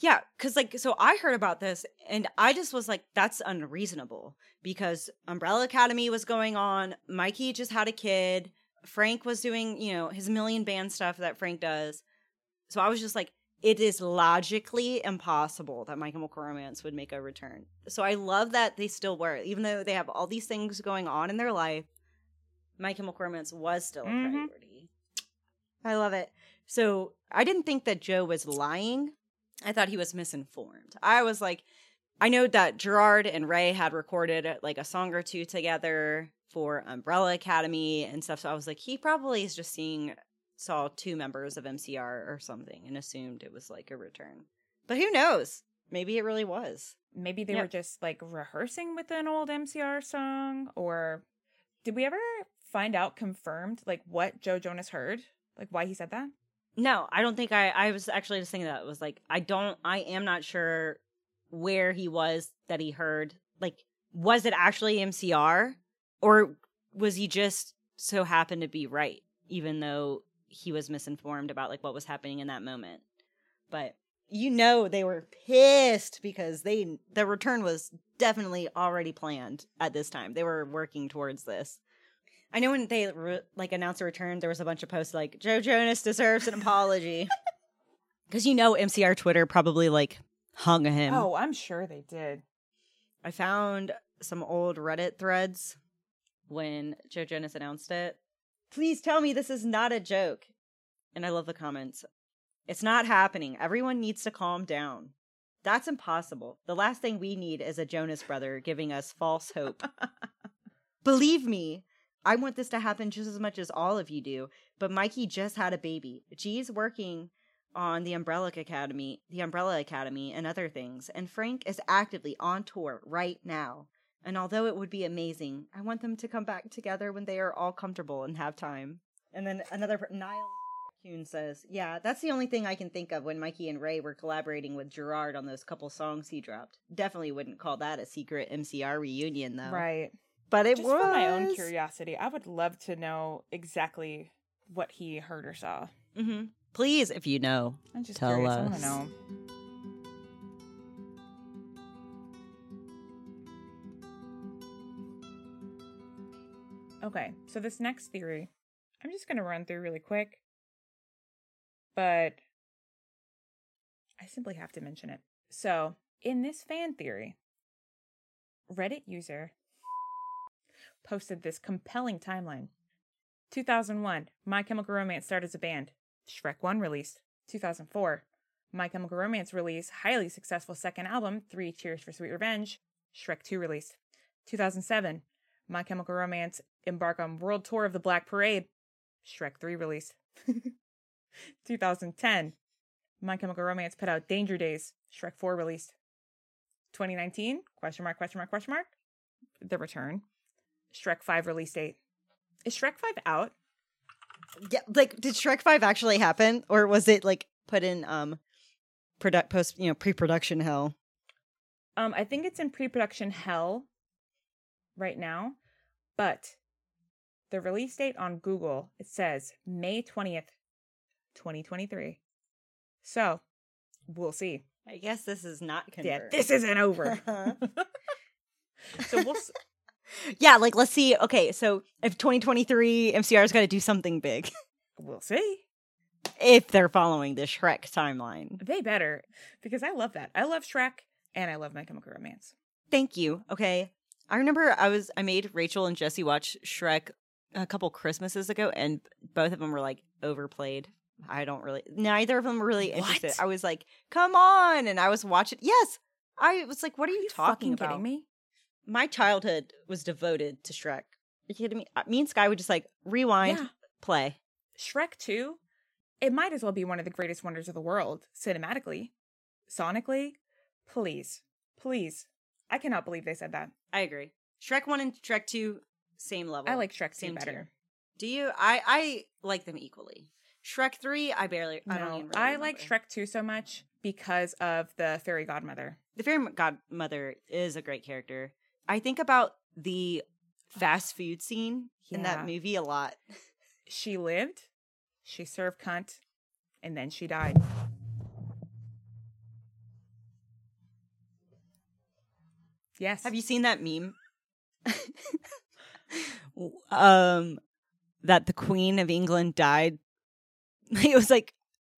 Speaker 1: Yeah, because like so I heard about this and I just was like, that's unreasonable because Umbrella Academy was going on. Mikey just had a kid. Frank was doing, you know, his million band stuff that Frank does. So I was just like, it is logically impossible that My Chemical Romance would make a return. So I love that they still were, even though they have all these things going on in their life. My Chemical Romance was still a
Speaker 2: Mhm.
Speaker 1: priority. I love it. So I didn't think that Joe was lying. I thought he was misinformed. I was like, I know that Gerard and Ray had recorded like a song or two together for Umbrella Academy and stuff. So I was like, he probably is just seeing saw two members of MCR or something and assumed it was like a return. But who knows? Maybe it really was.
Speaker 2: maybe they
Speaker 1: Yep.
Speaker 2: were just like rehearsing with an old MCR song or did we ever find out confirmed like what Joe Jonas heard? Like why he said that?
Speaker 1: No, I don't think I. I was actually just thinking that it was like I don't. I am not sure where he was that he heard. Like, was it actually MCR or was he just so happened to be right, even though he was misinformed about like what was happening in that moment? But you know they were pissed because they the return was definitely already planned at this time. They were working towards this. I know when they re- like announced a return, there was a bunch of posts like Joe Jonas deserves an apology *laughs* because you know MCR Twitter probably like hung him.
Speaker 2: Oh, I'm sure they did.
Speaker 1: I found some old Reddit threads when Joe Jonas announced it. Please tell me this is not a joke. And I love the comments. It's not happening. Everyone needs to calm down. That's impossible. The last thing we need is a Jonas brother giving us false hope. *laughs* Believe me, I want this to happen just as much as all of you do. But Mikey just had a baby. G's working on the Umbrella Academy, the Umbrella Academy, and other things. And Frank is actively on tour right now. And although it would be amazing, I want them to come back together when they are all comfortable and have time. And then another Niall Kuhn says, "Yeah, that's the only thing I can think of when Mikey and Ray were collaborating with Gerard on those couple songs he dropped. Definitely wouldn't call that a secret MCR reunion, though.
Speaker 2: Right.
Speaker 1: But it
Speaker 2: Just
Speaker 1: was
Speaker 2: for my own curiosity, I would love to know exactly what he heard or saw.
Speaker 1: hmm Please, if you know,
Speaker 2: I'm just
Speaker 1: Tell
Speaker 2: curious. I want
Speaker 1: us.
Speaker 2: to know. Okay, so this next theory, I'm just going to run through really quick, but I simply have to mention it. So, in this fan theory, Reddit user posted this compelling timeline. 2001, My Chemical Romance started as a band. Shrek 1 released. 2004, My Chemical Romance release, highly successful second album, Three Cheers for Sweet Revenge. Shrek 2 released. 2007, My Chemical Romance embark on world tour of the Black Parade. Shrek 3 release. *laughs* 2010, My Chemical Romance put out Danger Days. Shrek 4 released. 2019, question mark, question mark, question mark. The Return. Shrek 5 release date. Is Shrek 5 out?
Speaker 1: yeah, like did Shrek Five actually happen, or was it like put in um, product post you know pre production hell?
Speaker 2: Um, I think it's in pre-production hell right now, but the release date on Google it says May twentieth, twenty twenty three. So we'll see.
Speaker 1: I guess this is not
Speaker 2: Yeah, this isn't over. *laughs* so we'll. s- *laughs*
Speaker 1: yeah, like let's see. Okay, so if 2023 MCR's got to do something big, *laughs*
Speaker 2: We'll see.
Speaker 1: if they're following the Shrek timeline.
Speaker 2: They better because I love that. I love Shrek and I love My Chemical Romance.
Speaker 1: Thank you. Okay, I remember I was I made Rachel and Jesse watch Shrek a couple Christmases ago, and both of them were like overplayed. I don't really. Neither of them were really interested.
Speaker 2: What?
Speaker 1: I was like, "Come on!" and I was watching. Yes, I was like, "What are you,
Speaker 2: you
Speaker 1: talking about?"
Speaker 2: kidding me?
Speaker 1: My childhood was devoted to Shrek. Are you kidding me? Uh, Me and Sky would just like rewind,
Speaker 2: Yeah.
Speaker 1: play.
Speaker 2: Shrek 2, it might as well be one of the greatest wonders of the world, cinematically. Sonically, please, please. I cannot believe they said that.
Speaker 1: I agree. Shrek one and Shrek two, same level.
Speaker 2: I like Shrek 2
Speaker 1: same
Speaker 2: better.
Speaker 1: tier. Do you? I I like them equally. Shrek three, I barely. I don't even. Really
Speaker 2: I like
Speaker 1: remember.
Speaker 2: Shrek 2 so much because of the fairy godmother.
Speaker 1: The fairy godmother is a great character. I think about the fast food scene in that movie a lot. *laughs*
Speaker 2: She lived, she served cunt, and then she died. Yes.
Speaker 1: Have you seen that meme? *laughs* um, that the Queen of England died. *laughs* It was like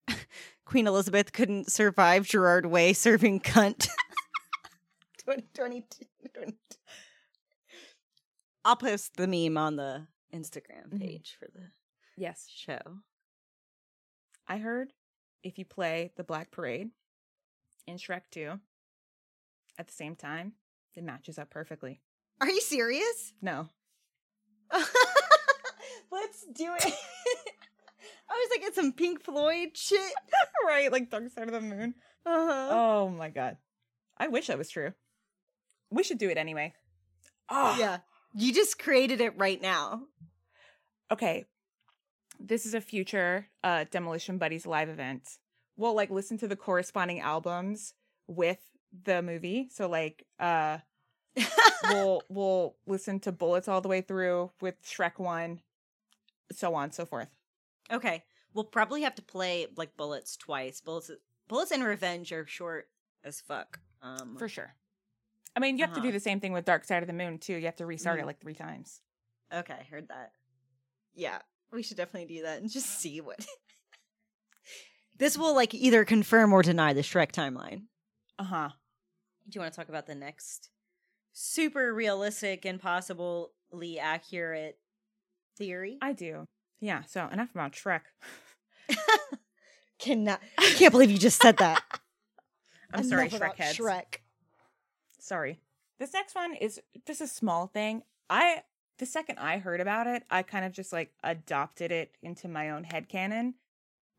Speaker 1: *laughs* Queen Elizabeth couldn't survive Gerard Way serving cunt. *laughs* 2022. I'll post the meme on the Instagram
Speaker 2: Mhm.
Speaker 1: page for the
Speaker 2: Yes.
Speaker 1: show.
Speaker 2: I heard if you play the Black Parade in Shrek 2 at the same time, it matches up perfectly.
Speaker 1: Are you serious?
Speaker 2: No. *laughs*
Speaker 1: Let's do it. *laughs* I was like, it's some Pink Floyd shit. *laughs*
Speaker 2: right, like Dark Side of the Moon.
Speaker 1: Uh-huh.
Speaker 2: Oh my god. I wish that was true. We should do it anyway. Oh,
Speaker 1: Yeah. You just created it right now.
Speaker 2: Okay. This is a future uh Demolition Buddies live event. We'll like listen to the corresponding albums with the movie. So like uh we'll we'll listen to Bullets all the way through with Shrek 1 so on and so forth.
Speaker 1: okay. We'll probably have to play like Bullets twice. Bullets Bullets and Revenge are short as fuck. Um
Speaker 2: For sure. I mean, you have to
Speaker 1: Uh-huh.
Speaker 2: do the same thing with Dark Side of the Moon too. You have to restart
Speaker 1: Mhm.
Speaker 2: it like 3 times.
Speaker 1: Okay, heard that. Yeah, we should definitely do that and just see what *laughs* This will like either confirm or deny the Shrek timeline.
Speaker 2: Uh-huh.
Speaker 1: Do you want to talk about the next super realistic and possibly accurate theory?
Speaker 2: I do. Yeah, so enough about Shrek. *laughs*
Speaker 1: Cannot. *laughs* I can't believe you just said that. *laughs*
Speaker 2: I'm sorry,
Speaker 1: Enough
Speaker 2: Shrek heads.
Speaker 1: Shrek.
Speaker 2: Sorry. This next one is just a small thing. I the second I heard about it, I kind of just like adopted it into my own head canon.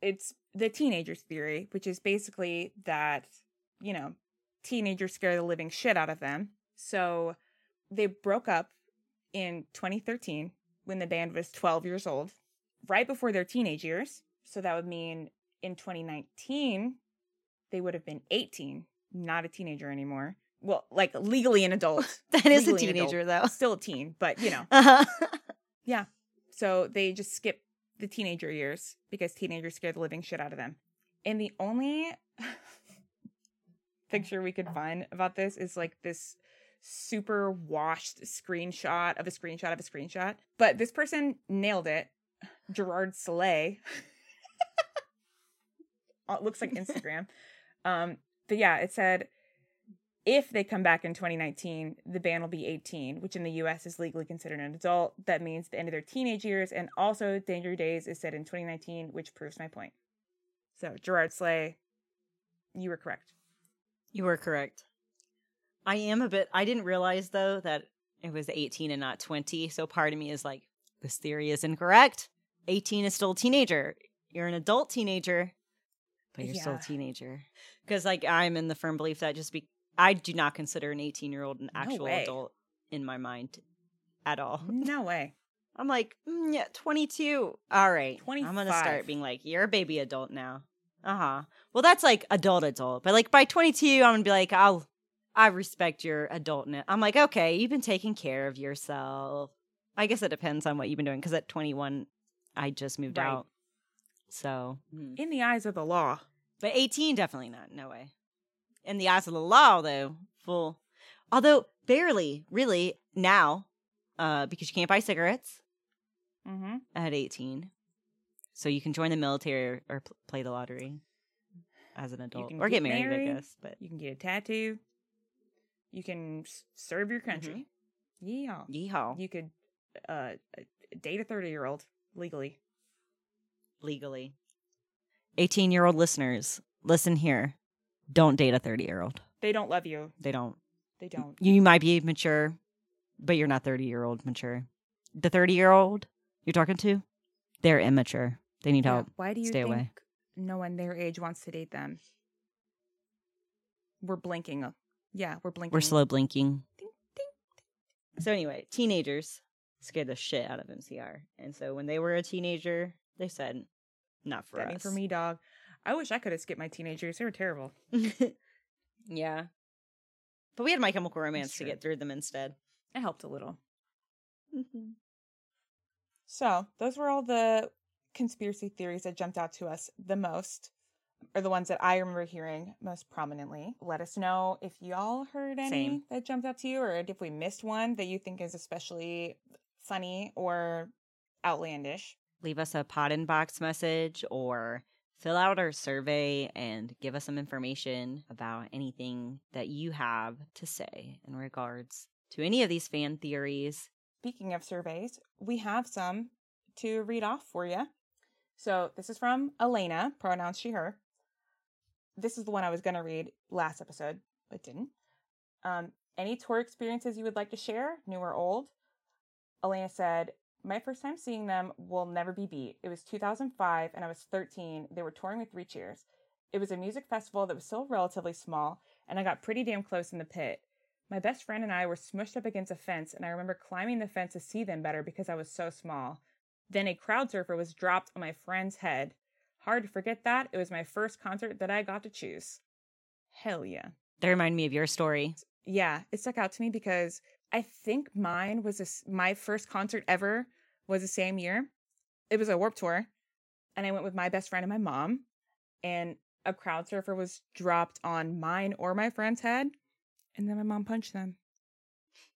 Speaker 2: It's the teenagers theory, which is basically that, you know, teenagers scare the living shit out of them. So they broke up in 2013 when the band was 12 years old, right before their teenage years. So that would mean in 2019 they would have been 18, not a teenager anymore. Well, like legally an adult. *laughs*
Speaker 1: That is a
Speaker 2: Legally an adult.
Speaker 1: teenager, though.
Speaker 2: Still a teen, but you know.
Speaker 1: Uh-huh. *laughs*
Speaker 2: So they just skip the teenager years because teenagers scare the living shit out of them. And the only *laughs* picture we could find about this is like this super washed screenshot of a screenshot of a screenshot. But this person nailed it. Gerard Soleil. *laughs* Uh, it looks like Instagram. *laughs* Um, but yeah, it said if they come back in 2019, the band will be 18, which in the US is legally considered an adult. That means the end of their teenage years. And also, Danger Days is set in 2019, which proves my point. So, Gerard Slay, you were correct.
Speaker 1: You were correct. I am a bit. I didn't realize though that it was 18 and not 20. So part of me is like, this theory is incorrect. 18 is still a teenager. You're an adult teenager, but you're still a teenager. Because like I'm in the firm belief that just be, I do not consider an 18 year old an
Speaker 2: No
Speaker 1: actual
Speaker 2: way.
Speaker 1: adult in my mind at all. *laughs*
Speaker 2: No way.
Speaker 1: I'm like, mm, yeah, 22. All right. I'm going to start being like, you're a baby adult now. Uh huh. Well, that's like adult adult. But like by 22, I'm going to be like, I'll, I respect your adultness. I'm like, okay, you've been taking care of yourself. I guess it depends on what you've been doing. Cause at 21, I just moved
Speaker 2: Right.
Speaker 1: out. So, mm.
Speaker 2: In the eyes of the law.
Speaker 1: but 18, definitely not. No way. In the eyes of the law, though, full. Although barely, really, now, uh, because you can't buy cigarettes
Speaker 2: Mm-hmm.
Speaker 1: at 18. So you can join the military or, or pl- play the lottery as an adult or get
Speaker 2: get
Speaker 1: married,
Speaker 2: married.
Speaker 1: I guess. But
Speaker 2: You can get a tattoo. You can serve your country. Yeah.
Speaker 1: yeehaw,
Speaker 2: You could uh, date a 30 year old legally.
Speaker 1: legally. 18 year old listeners, listen here. Don't date a 30 year old.
Speaker 2: They don't love you.
Speaker 1: They don't.
Speaker 2: They don't.
Speaker 1: You might be mature, but you're not 30 year old mature. The 30 year old you're talking to, they're immature. They need
Speaker 2: Yeah,
Speaker 1: help.
Speaker 2: Why do you
Speaker 1: Stay
Speaker 2: think
Speaker 1: away.
Speaker 2: no one their age wants to date them? We're blinking. Yeah, we're blinking.
Speaker 1: We're slow blinking.
Speaker 2: Ding, ding,
Speaker 1: So anyway, teenagers scared the shit out of MCR, and so when they were a teenager, they said, "Not for
Speaker 2: That
Speaker 1: us."
Speaker 2: for me, dog. I wish I could have skipped my teenagers. They were terrible. *laughs*
Speaker 1: yeah, but we had My Chemical Romance to get through them instead.
Speaker 2: It helped a little. Mm-hmm. So those were all the conspiracy theories that jumped out to us the most, or the ones that I remember hearing most prominently. Let us know if y'all heard any
Speaker 1: Same.
Speaker 2: that jumped out to you, or if we missed one that you think is especially funny or outlandish.
Speaker 1: Leave us a pot in box message or fill out our survey and give us some information about anything that you have to say in regards to any of these fan theories.
Speaker 2: Speaking of surveys, we have some to read off for you. So this is from Elena, pronouns she, her. This is the one I was going to read last episode, but didn't. Um, any tour experiences you would like to share, new or old? Elena said, My first time seeing them will never be beat. It was 2005 and I was 13. They were touring with Three Cheers. It was a music festival that was still relatively small, and I got pretty damn close in the pit. My best friend and I were smushed up against a fence, and I remember climbing the fence to see them better because I was so small. Then a crowd surfer was dropped on my friend's head. Hard to forget that. It was my first concert that I got to choose. Hell yeah.
Speaker 1: They remind me of your story.
Speaker 2: Yeah, it stuck out to me because I think mine was a my first concert ever was the same year. It was a Warped Tour, and I went with my best friend and my mom, and a crowd surfer was dropped on mine or my friend's head, and then my mom punched them.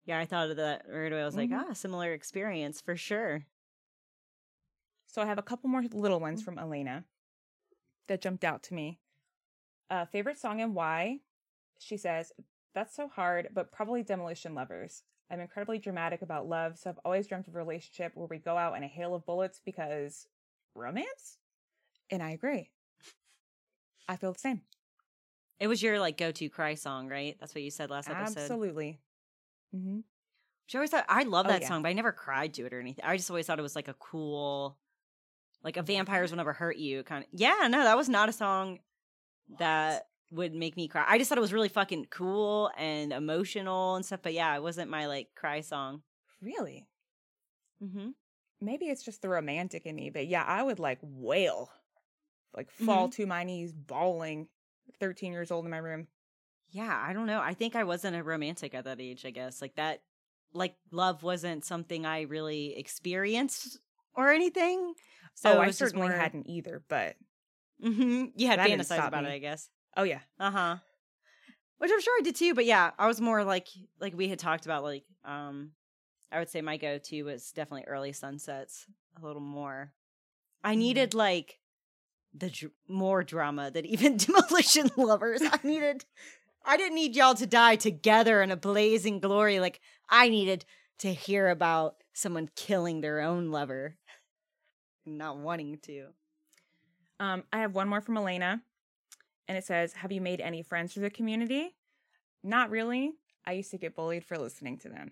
Speaker 1: Yeah, I thought of that right away. I was like,
Speaker 2: Mhm.
Speaker 1: ah, similar experience for sure.
Speaker 2: So I have a couple more little ones from Elena that jumped out to me. Uh, favorite song and why? She says, That's so hard, but probably Demolition Lovers. I'm incredibly dramatic about love, so I've always dreamt of a relationship where we go out in a hail of bullets because romance? And I agree. I feel the same.
Speaker 1: It was your like go to cry song, right? That's what you said last episode.
Speaker 2: Absolutely. Mm-hmm.
Speaker 1: Which I always thought I love
Speaker 2: Oh,
Speaker 1: that
Speaker 2: yeah.
Speaker 1: song, but I never cried to it or anything. I just always thought it was like a cool, like a vampires will never hurt you kind of. Yeah, no, that was not a song that would make me cry. I just thought it was really fucking cool and emotional and stuff. But yeah, it wasn't my like cry song.
Speaker 2: Really?
Speaker 1: Mm-hmm.
Speaker 2: Maybe it's just the romantic in me, but yeah, I would like wail, like fall to my knees, bawling. 13 years old in my room.
Speaker 1: Yeah, I don't know. I think I wasn't a romantic at that age. I guess like that, like love wasn't something I really experienced or anything. So
Speaker 2: oh, I certainly
Speaker 1: more-
Speaker 2: hadn't either, but
Speaker 1: Mm-hmm. You had fantasized about
Speaker 2: me.
Speaker 1: it, I guess.
Speaker 2: oh yeah.
Speaker 1: Uh huh. Which I'm sure I did too, but yeah, I was more like like we had talked about. Like, um, I would say my go to was definitely early sunsets. A little more. I
Speaker 2: Mhm.
Speaker 1: needed like the dr- more drama than even *laughs* demolition lovers. I needed. I didn't need y'all to die together in a blazing glory. Like I needed to hear about someone killing their own lover, not wanting to.
Speaker 2: Um, I have one more from Elena, and it says, "Have you made any friends through the community?" Not really. I used to get bullied for listening to them.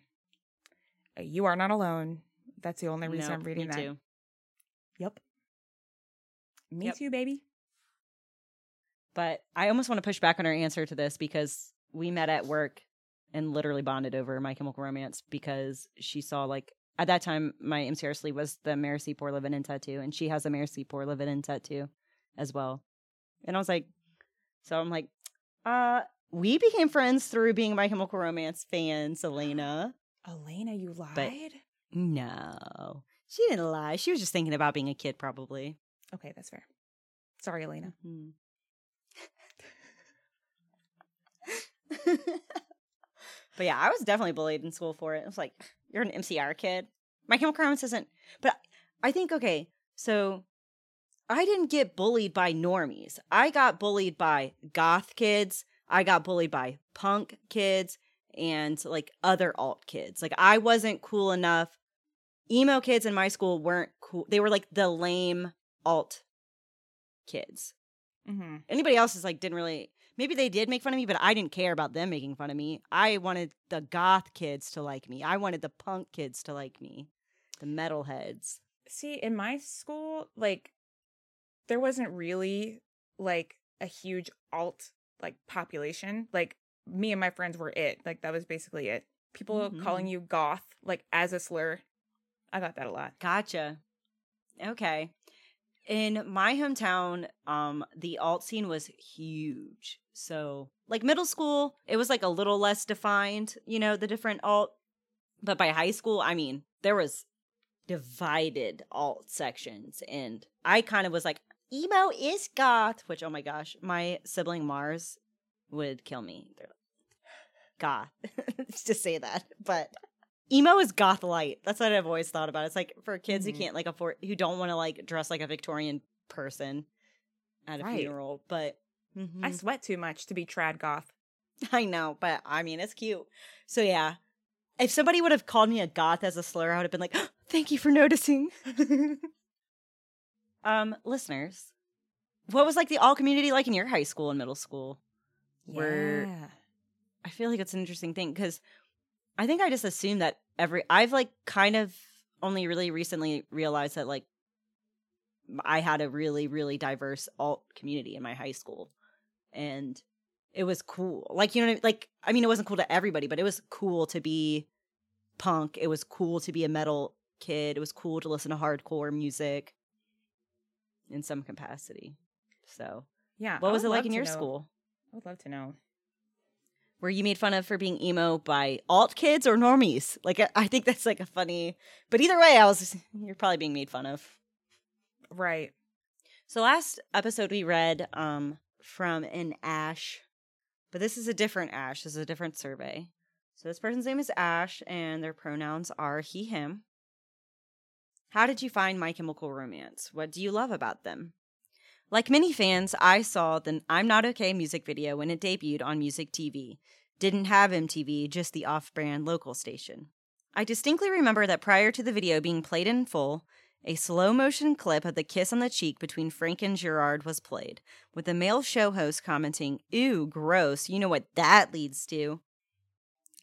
Speaker 2: Uh, You are not alone. That's the only reason I'm reading
Speaker 1: me
Speaker 2: that.
Speaker 1: too.
Speaker 2: Yep. Me
Speaker 1: Yep.
Speaker 2: too, baby.
Speaker 1: But I almost want to push back on our answer to this because we met at work and literally bonded over My Chemical Romance because she saw like at that time my MCR sleeve was the Marcy Poor Living In tattoo and she has a Marcy Poor Living In tattoo as well. And I was like, so I'm like, uh, we became friends through being My Chemical Romance fans, Elena. *gasps*
Speaker 2: Elena, you lied.
Speaker 1: No, she didn't lie. She was just thinking about being a kid, probably.
Speaker 2: Okay, that's fair. Sorry, Elena.
Speaker 1: Mhm. But yeah, I was definitely bullied in school for it. It was like, *sighs* you're an MCR kid. My Chemical Romance isn't. But I think, okay, so I didn't get bullied by normies. I got bullied by goth kids. I got bullied by punk kids and like other alt kids. Like I wasn't cool enough. Emo kids in my school weren't cool. They were like the lame alt kids.
Speaker 2: Mm-hmm.
Speaker 1: Anybody else is like didn't really maybe they did make fun of me, but I didn't care about them making fun of me. I wanted the goth kids to like me. I wanted the punk kids to like me. The metalheads.
Speaker 2: See, in my school, like there wasn't really like a huge alt like population. Like me and my friends were it. Like that was basically it. People calling you goth like as a slur. I got that a lot.
Speaker 1: Gotcha. Okay. In my hometown, um, the alt scene was huge. So, like middle school, it was like a little less defined, you know, the different alt. But by high school, I mean, there was divided alt sections. And I kind of was like, emo is goth, which, oh my gosh, my sibling Mars would kill me. They're like, goth, *laughs* to say that. But emo is goth light. That's what I've always thought about. It's like for kids
Speaker 2: Mhm.
Speaker 1: who can't like afford, who don't want to like dress like a Victorian person at a
Speaker 2: Right.
Speaker 1: funeral. But
Speaker 2: I
Speaker 1: Mhm.
Speaker 2: sweat too much to be trad goth. *laughs*
Speaker 1: I know, but I mean, it's cute. So yeah, if somebody would have called me a goth as a slur, I would have been like, *gasps* "Thank you for noticing." *laughs* um, listeners, what was like the all community like in your high school and middle school?
Speaker 2: Yeah.
Speaker 1: I feel like it's an interesting thing because I think I just assumed that every I've like kind of only really recently realized that like I had a really really diverse alt community in my high school, and it was cool. Like you know, what I mean? like I mean, it wasn't cool to everybody, but it was cool to be punk. It was cool to be a metal kid. It was cool to listen to hardcore music in some capacity. So,
Speaker 2: Yeah.
Speaker 1: what was it like in your
Speaker 2: know-
Speaker 1: school?
Speaker 2: I would love to know.
Speaker 1: were you made fun of for being emo by alt kids or normies? Like, I- I think that's like a funny, but either way, I was, you're probably being made fun of.
Speaker 2: Right.
Speaker 1: So last episode we read um from an Ash, but this is a different Ash. This is a different survey. So this person's name is Ash, and their pronouns are he, him. How did you find My Chemical Romance? What do you love about them? Like many fans, I saw the I'm Not Okay music video when it debuted on Music TV. Didn't have MTV, just the off brand local station. I distinctly remember that prior to the video being played in full, a slow motion clip of the kiss on the cheek between Frank and Gerard was played, with the male show host commenting, Ew, gross, you know what that leads to.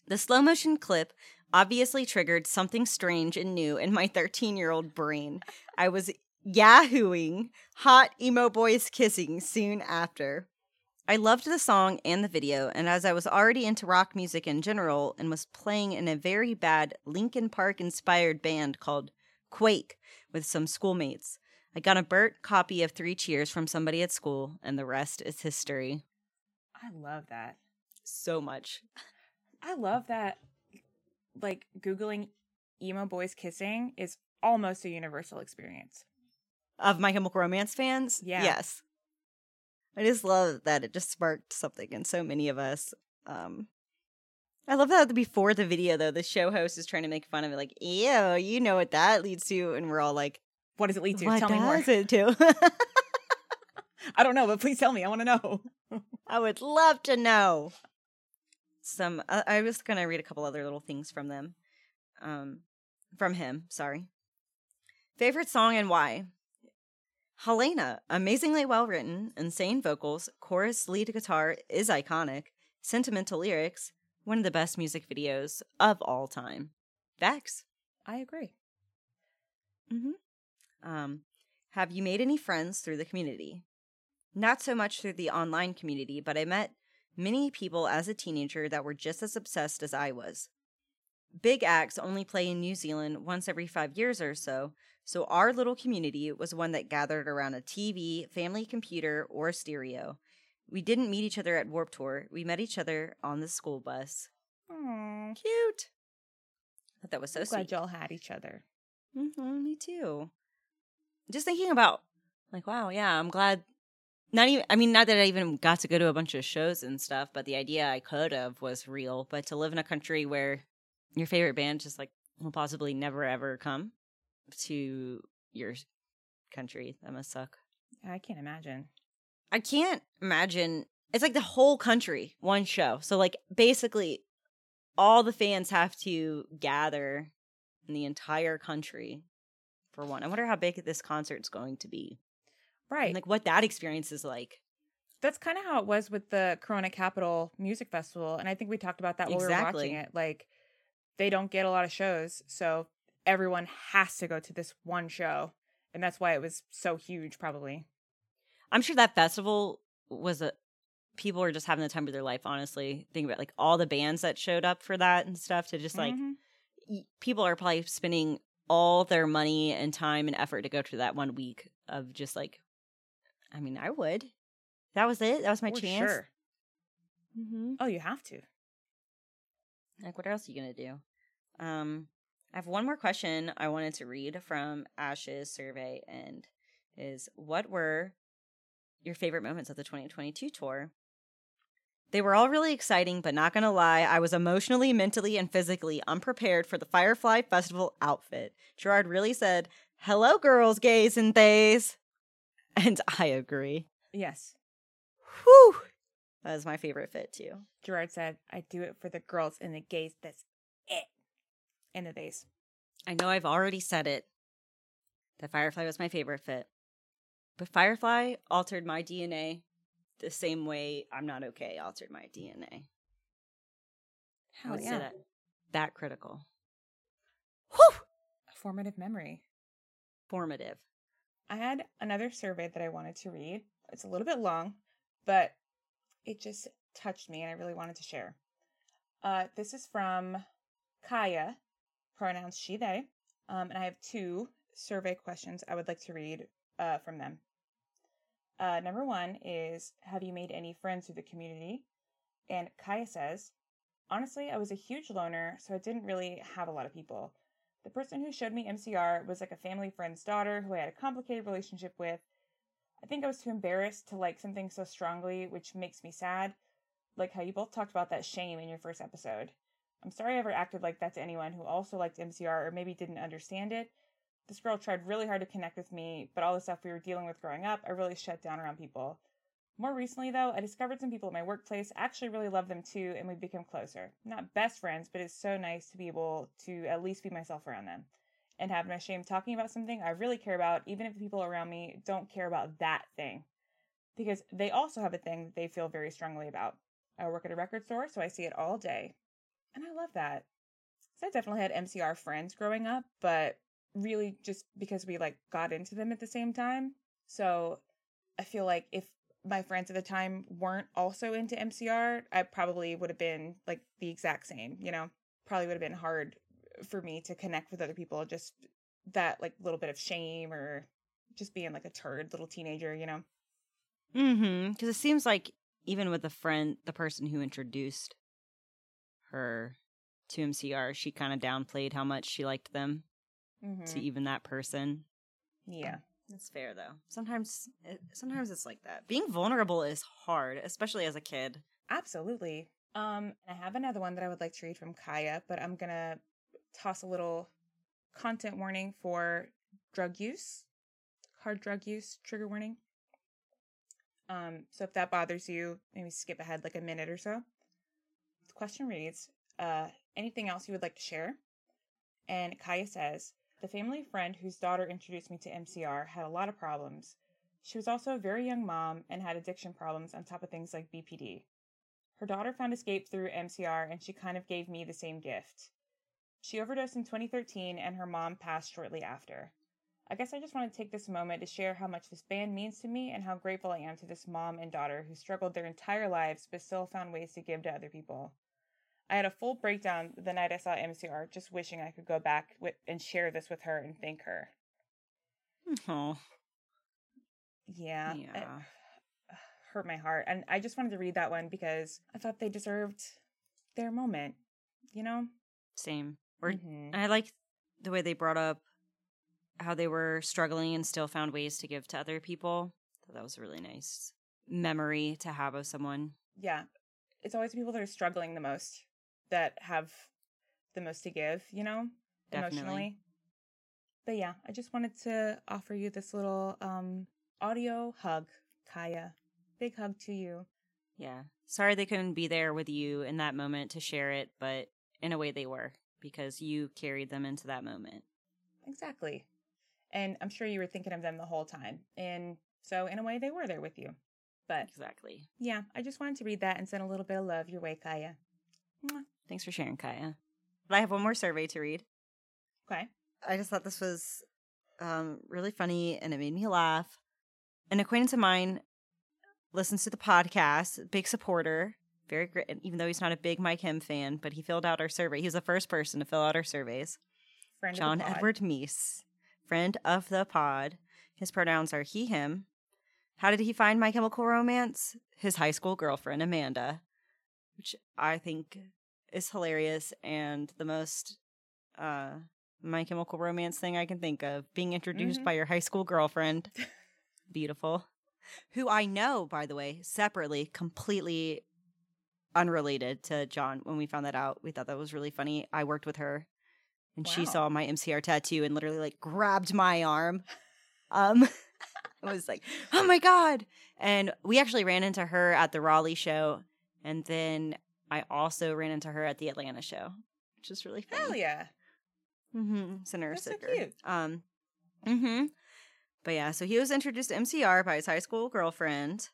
Speaker 1: The slow motion clip obviously triggered something strange and new in my *laughs* 13 year old brain. I was yahooing hot emo boys kissing soon after. I loved the song and the video, and as I was already into rock music in general and was playing in a very bad Linkin Park inspired band called Quake with some schoolmates, I got a burnt copy of Three Cheers from somebody at school, and the rest is history.
Speaker 2: I love that.
Speaker 1: So much.
Speaker 2: I love that. Like Googling emo boys kissing is almost a universal experience.
Speaker 1: Of My Chemical Romance fans?
Speaker 2: Yeah.
Speaker 1: Yes. I just love that it just sparked something in so many of us. Um, I love that before the video, though, the show host is trying to make fun of it, like, ew, you know what that leads to. And we're all like,
Speaker 2: What does it lead to?
Speaker 1: what
Speaker 2: tell me more.
Speaker 1: it to? *laughs*
Speaker 2: I don't know, but please tell me. I want to know. *laughs*
Speaker 1: I would love to know. Some, uh, I was going to read a couple other little things from them. Um, from him, sorry. Favorite song and why? Helena, amazingly well written, insane vocals, chorus, lead guitar is iconic, sentimental lyrics, one of the best music videos of all time. Facts.
Speaker 2: I agree.
Speaker 1: Mm-hmm. Um, have you made any friends through the community? Not so much through the online community, but I met many people as a teenager that were just as obsessed as I was. Big acts only play in New Zealand once every five years or so, so our little community was one that gathered around a TV, family computer, or stereo. We didn't meet each other at Warped Tour. We met each other on the school bus.
Speaker 2: Aww.
Speaker 1: Cute. I thought that was so
Speaker 2: I'm glad
Speaker 1: sweet.
Speaker 2: y'all had each other.
Speaker 1: hmm me too. Just thinking about, like, wow, yeah, I'm glad. not even i mean not that i even got to go to a bunch of shows and stuff but the idea i could have was real but to live in a country where your favorite band just like will possibly never ever come to your country that must suck
Speaker 2: I can't imagine.
Speaker 1: I can't imagine it's like the whole country one show so like basically all the fans have to gather in the entire country for one i wonder how big this concert's going to be
Speaker 2: Right.
Speaker 1: and like what that experience is like
Speaker 2: That's kind of how it was with the Corona Capital Music Festival. And I think we talked about that while we were watching it. Like, they don't get a lot of shows. So everyone has to go to this one show. And that's why it was so huge, probably.
Speaker 1: I'm sure that festival was a people were just having the time of their life. Honestly, think about like all the bands that showed up for that and stuff. To just like
Speaker 2: Mhm.
Speaker 1: y- people are probably spending all their money and time and effort to go to that one week of just like. I mean, I would. That was it. That was my
Speaker 2: For
Speaker 1: chance.
Speaker 2: Sure.
Speaker 1: Mm-hmm.
Speaker 2: Oh, you have to.
Speaker 1: Like, what else are you gonna do? Um, I have one more question I wanted to read from Ash's survey, and is what were your favorite moments of the 2022 tour? They were all really exciting, but not gonna lie, I was emotionally, mentally, and physically unprepared for the Firefly Festival outfit. Gerard really said, "Hello, girls, gays, and theys," *laughs* and I agree.
Speaker 2: Yes.
Speaker 1: Whew, that is my favorite fit too.
Speaker 2: Gerard said, I do it for the girls and the gays. That's it. And the days.
Speaker 1: I know I've already said it The Firefly was my favorite fit, but Firefly altered my DNA the same way I'm not okay altered my DNA. Would
Speaker 2: yeah.
Speaker 1: that that critical. Whew!
Speaker 2: A formative memory.
Speaker 1: Formative.
Speaker 2: I had another survey that I wanted to read. It's a little bit long, but it just touched me and I really wanted to share. Uh, this is from Kaya, pronouns she, they. Um, and I have two survey questions I would like to read uh, from them. Uh, number one is Have you made any friends through the community? And Kaya says, Honestly, I was a huge loner, so I didn't really have a lot of people. The person who showed me MCR was like a family friend's daughter who I had a complicated relationship with. I think I was too embarrassed to like something so strongly, which makes me sad. Like how you both talked about that shame in your first episode. I'm sorry I ever acted like that to anyone who also liked MCR or maybe didn't understand it. This girl tried really hard to connect with me, but all the stuff we were dealing with growing up, I really shut down around people. More recently, though, I discovered some people at my workplace actually really love them too, and we've become closer. Not best friends, but it's so nice to be able to at least be myself around them and have no shame talking about something I really care about, even if the people around me don't care about that thing. Because they also have a thing that they feel very strongly about. I work at a record store, so I see it all day. And I love that. So I definitely had MCR friends growing up, but really just because we like got into them at the same time. So I feel like if my friends at the time weren't also into MCR, I probably would have been like the exact same, you know? Probably would have been hard for me to connect with other people just that like little bit of shame or just being like a turd little teenager you know
Speaker 1: Mm-hmm. Because it seems like even with the friend, the person who introduced her to MCR, she kind of downplayed how much she liked them to even that person.
Speaker 2: yeah
Speaker 1: That's fair though. Sometimes, it, sometimes it's like that. Being vulnerable is hard, especially as a kid.
Speaker 2: absolutely um i have another one that i would like to read from kaya but i'm gonna toss a little content warning for drug use hard drug use trigger warning um so if that bothers you maybe skip ahead like a minute or so the question reads uh anything else you would like to share and kaya says the family friend whose daughter introduced me to mcr had a lot of problems she was also a very young mom and had addiction problems on top of things like bpd her daughter found escape through MCR and she kind of gave me the same gift. She overdosed in 2013 and her mom passed shortly after. I guess I just want to take this moment to share how much this band means to me and how grateful I am to this mom and daughter who struggled their entire lives but still found ways to give to other people. I had a full breakdown the night I saw MCR, just wishing I could go back with, and share this with her and thank her.
Speaker 1: Oh,
Speaker 2: Yeah. it *sighs* hurt my heart. And I just wanted to read that one because I thought they deserved their moment, you know?
Speaker 1: Same. Or
Speaker 2: Mhm.
Speaker 1: I like the way they brought up how they were struggling and still found ways to give to other people. That was a really nice. memory to have of someone.
Speaker 2: Yeah. It's always people that are struggling the most that have the most to give, you know,
Speaker 1: Definitely.
Speaker 2: emotionally. But yeah, I just wanted to offer you this little um audio hug, Kaya. Big hug to you.
Speaker 1: Yeah. Sorry they couldn't be there with you in that moment to share it, but in a way they were because you carried them into that moment.
Speaker 2: Exactly. And I'm sure you were thinking of them the whole time. And so in a way they were there with you. But
Speaker 1: Exactly.
Speaker 2: yeah, I just wanted to read that and send a little bit of love your way, Kaya. Mwah.
Speaker 1: Thanks for sharing, Kaya. But I have one more survey to read.
Speaker 2: Okay.
Speaker 1: I just thought this was um, really funny and it made me laugh. An acquaintance of mine listens to the podcast, big supporter, very great. Even though he's not a big My Chem fan, but he filled out our survey. He was the first person to fill out our surveys.
Speaker 2: Friend of the
Speaker 1: John. Edward Meese, friend of the pod. His pronouns are he, him. How did he find My Chemical Romance? His high school girlfriend, Amanda, which I think is hilarious and the most uh, My Chemical Romance thing I can think of. Being introduced
Speaker 2: Mhm.
Speaker 1: by your high school girlfriend. *laughs* Beautiful. Who I know, by the way, separately, completely unrelated to John. When we found that out, we thought that was really funny. I worked with her and she saw my MCR tattoo and literally like grabbed my arm. *laughs* Um, *laughs* I was like, "Oh my god!" And we actually ran into her at the Raleigh show, and then I also ran into her at the Atlanta show, which is really funny.
Speaker 2: Hell yeah.
Speaker 1: Mm-hmm. Senator
Speaker 2: That's so cute.
Speaker 1: Um, mm-hmm. But yeah, so he was introduced to MCR by his high school girlfriend,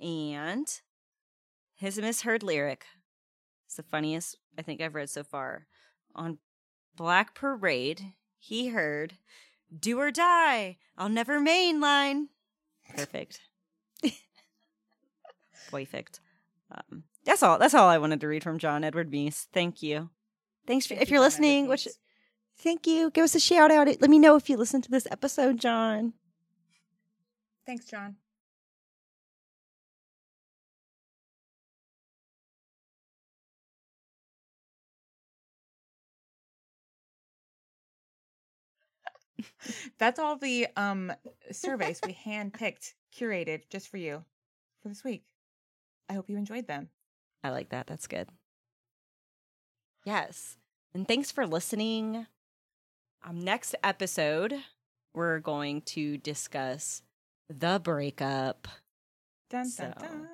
Speaker 1: and his misheard lyric is the funniest I think I've read so far. On Black Parade, he heard "Do or Die." I'll never mainline. Perfect. *laughs* Perfect. Um, that's all. That's all I wanted to read from John Edward Meese. Thank you. Thanks for,
Speaker 2: Thank
Speaker 1: if
Speaker 2: you, Edward
Speaker 1: listening. Which
Speaker 2: Meese.
Speaker 1: Thank you. Give us a shout out. Let me know if you listen to this episode, John.
Speaker 2: Thanks, John. *laughs* That's all the um surveys we handpicked, curated just for you for this week. I hope you enjoyed them.
Speaker 1: I like that. That's good. Yes. And thanks for listening. Um, next episode, we're going to discuss the breakup.
Speaker 2: Dun dun dun.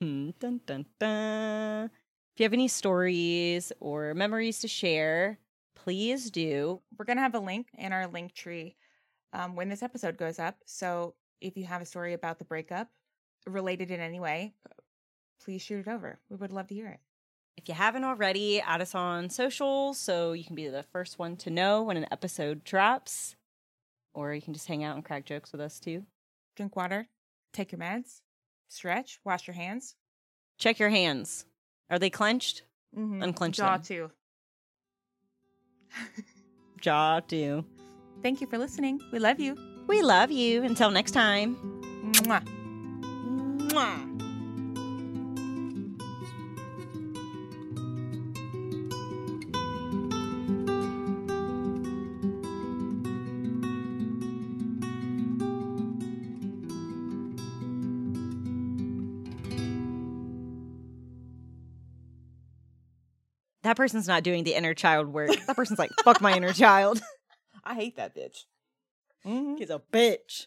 Speaker 2: *laughs*
Speaker 1: dun, dun, dun. If you have any stories or memories to share, please do.
Speaker 2: We're gonna have a link in our link tree um, when this episode goes up. So if you have a story about the breakup related in any way, please shoot it over. We would love to hear it.
Speaker 1: If you haven't already, add us on social so you can be the first one to know when an episode drops. Or you can just hang out and crack jokes with us too.
Speaker 2: Drink water, take your meds, stretch, wash your hands.
Speaker 1: Check your hands. Are they clenched?
Speaker 2: Mm-hmm.
Speaker 1: Unclench
Speaker 2: Jaw
Speaker 1: them.
Speaker 2: too. *laughs*
Speaker 1: Jaw too.
Speaker 2: Thank you for listening. We love you.
Speaker 1: We love you. Until next time.
Speaker 2: Mwah.
Speaker 1: Mwah. That person's not doing the inner child work. That person's like, fuck my inner child. *laughs*
Speaker 2: I hate that bitch. Mm-hmm.
Speaker 1: He's a bitch.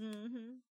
Speaker 1: Mm-hmm.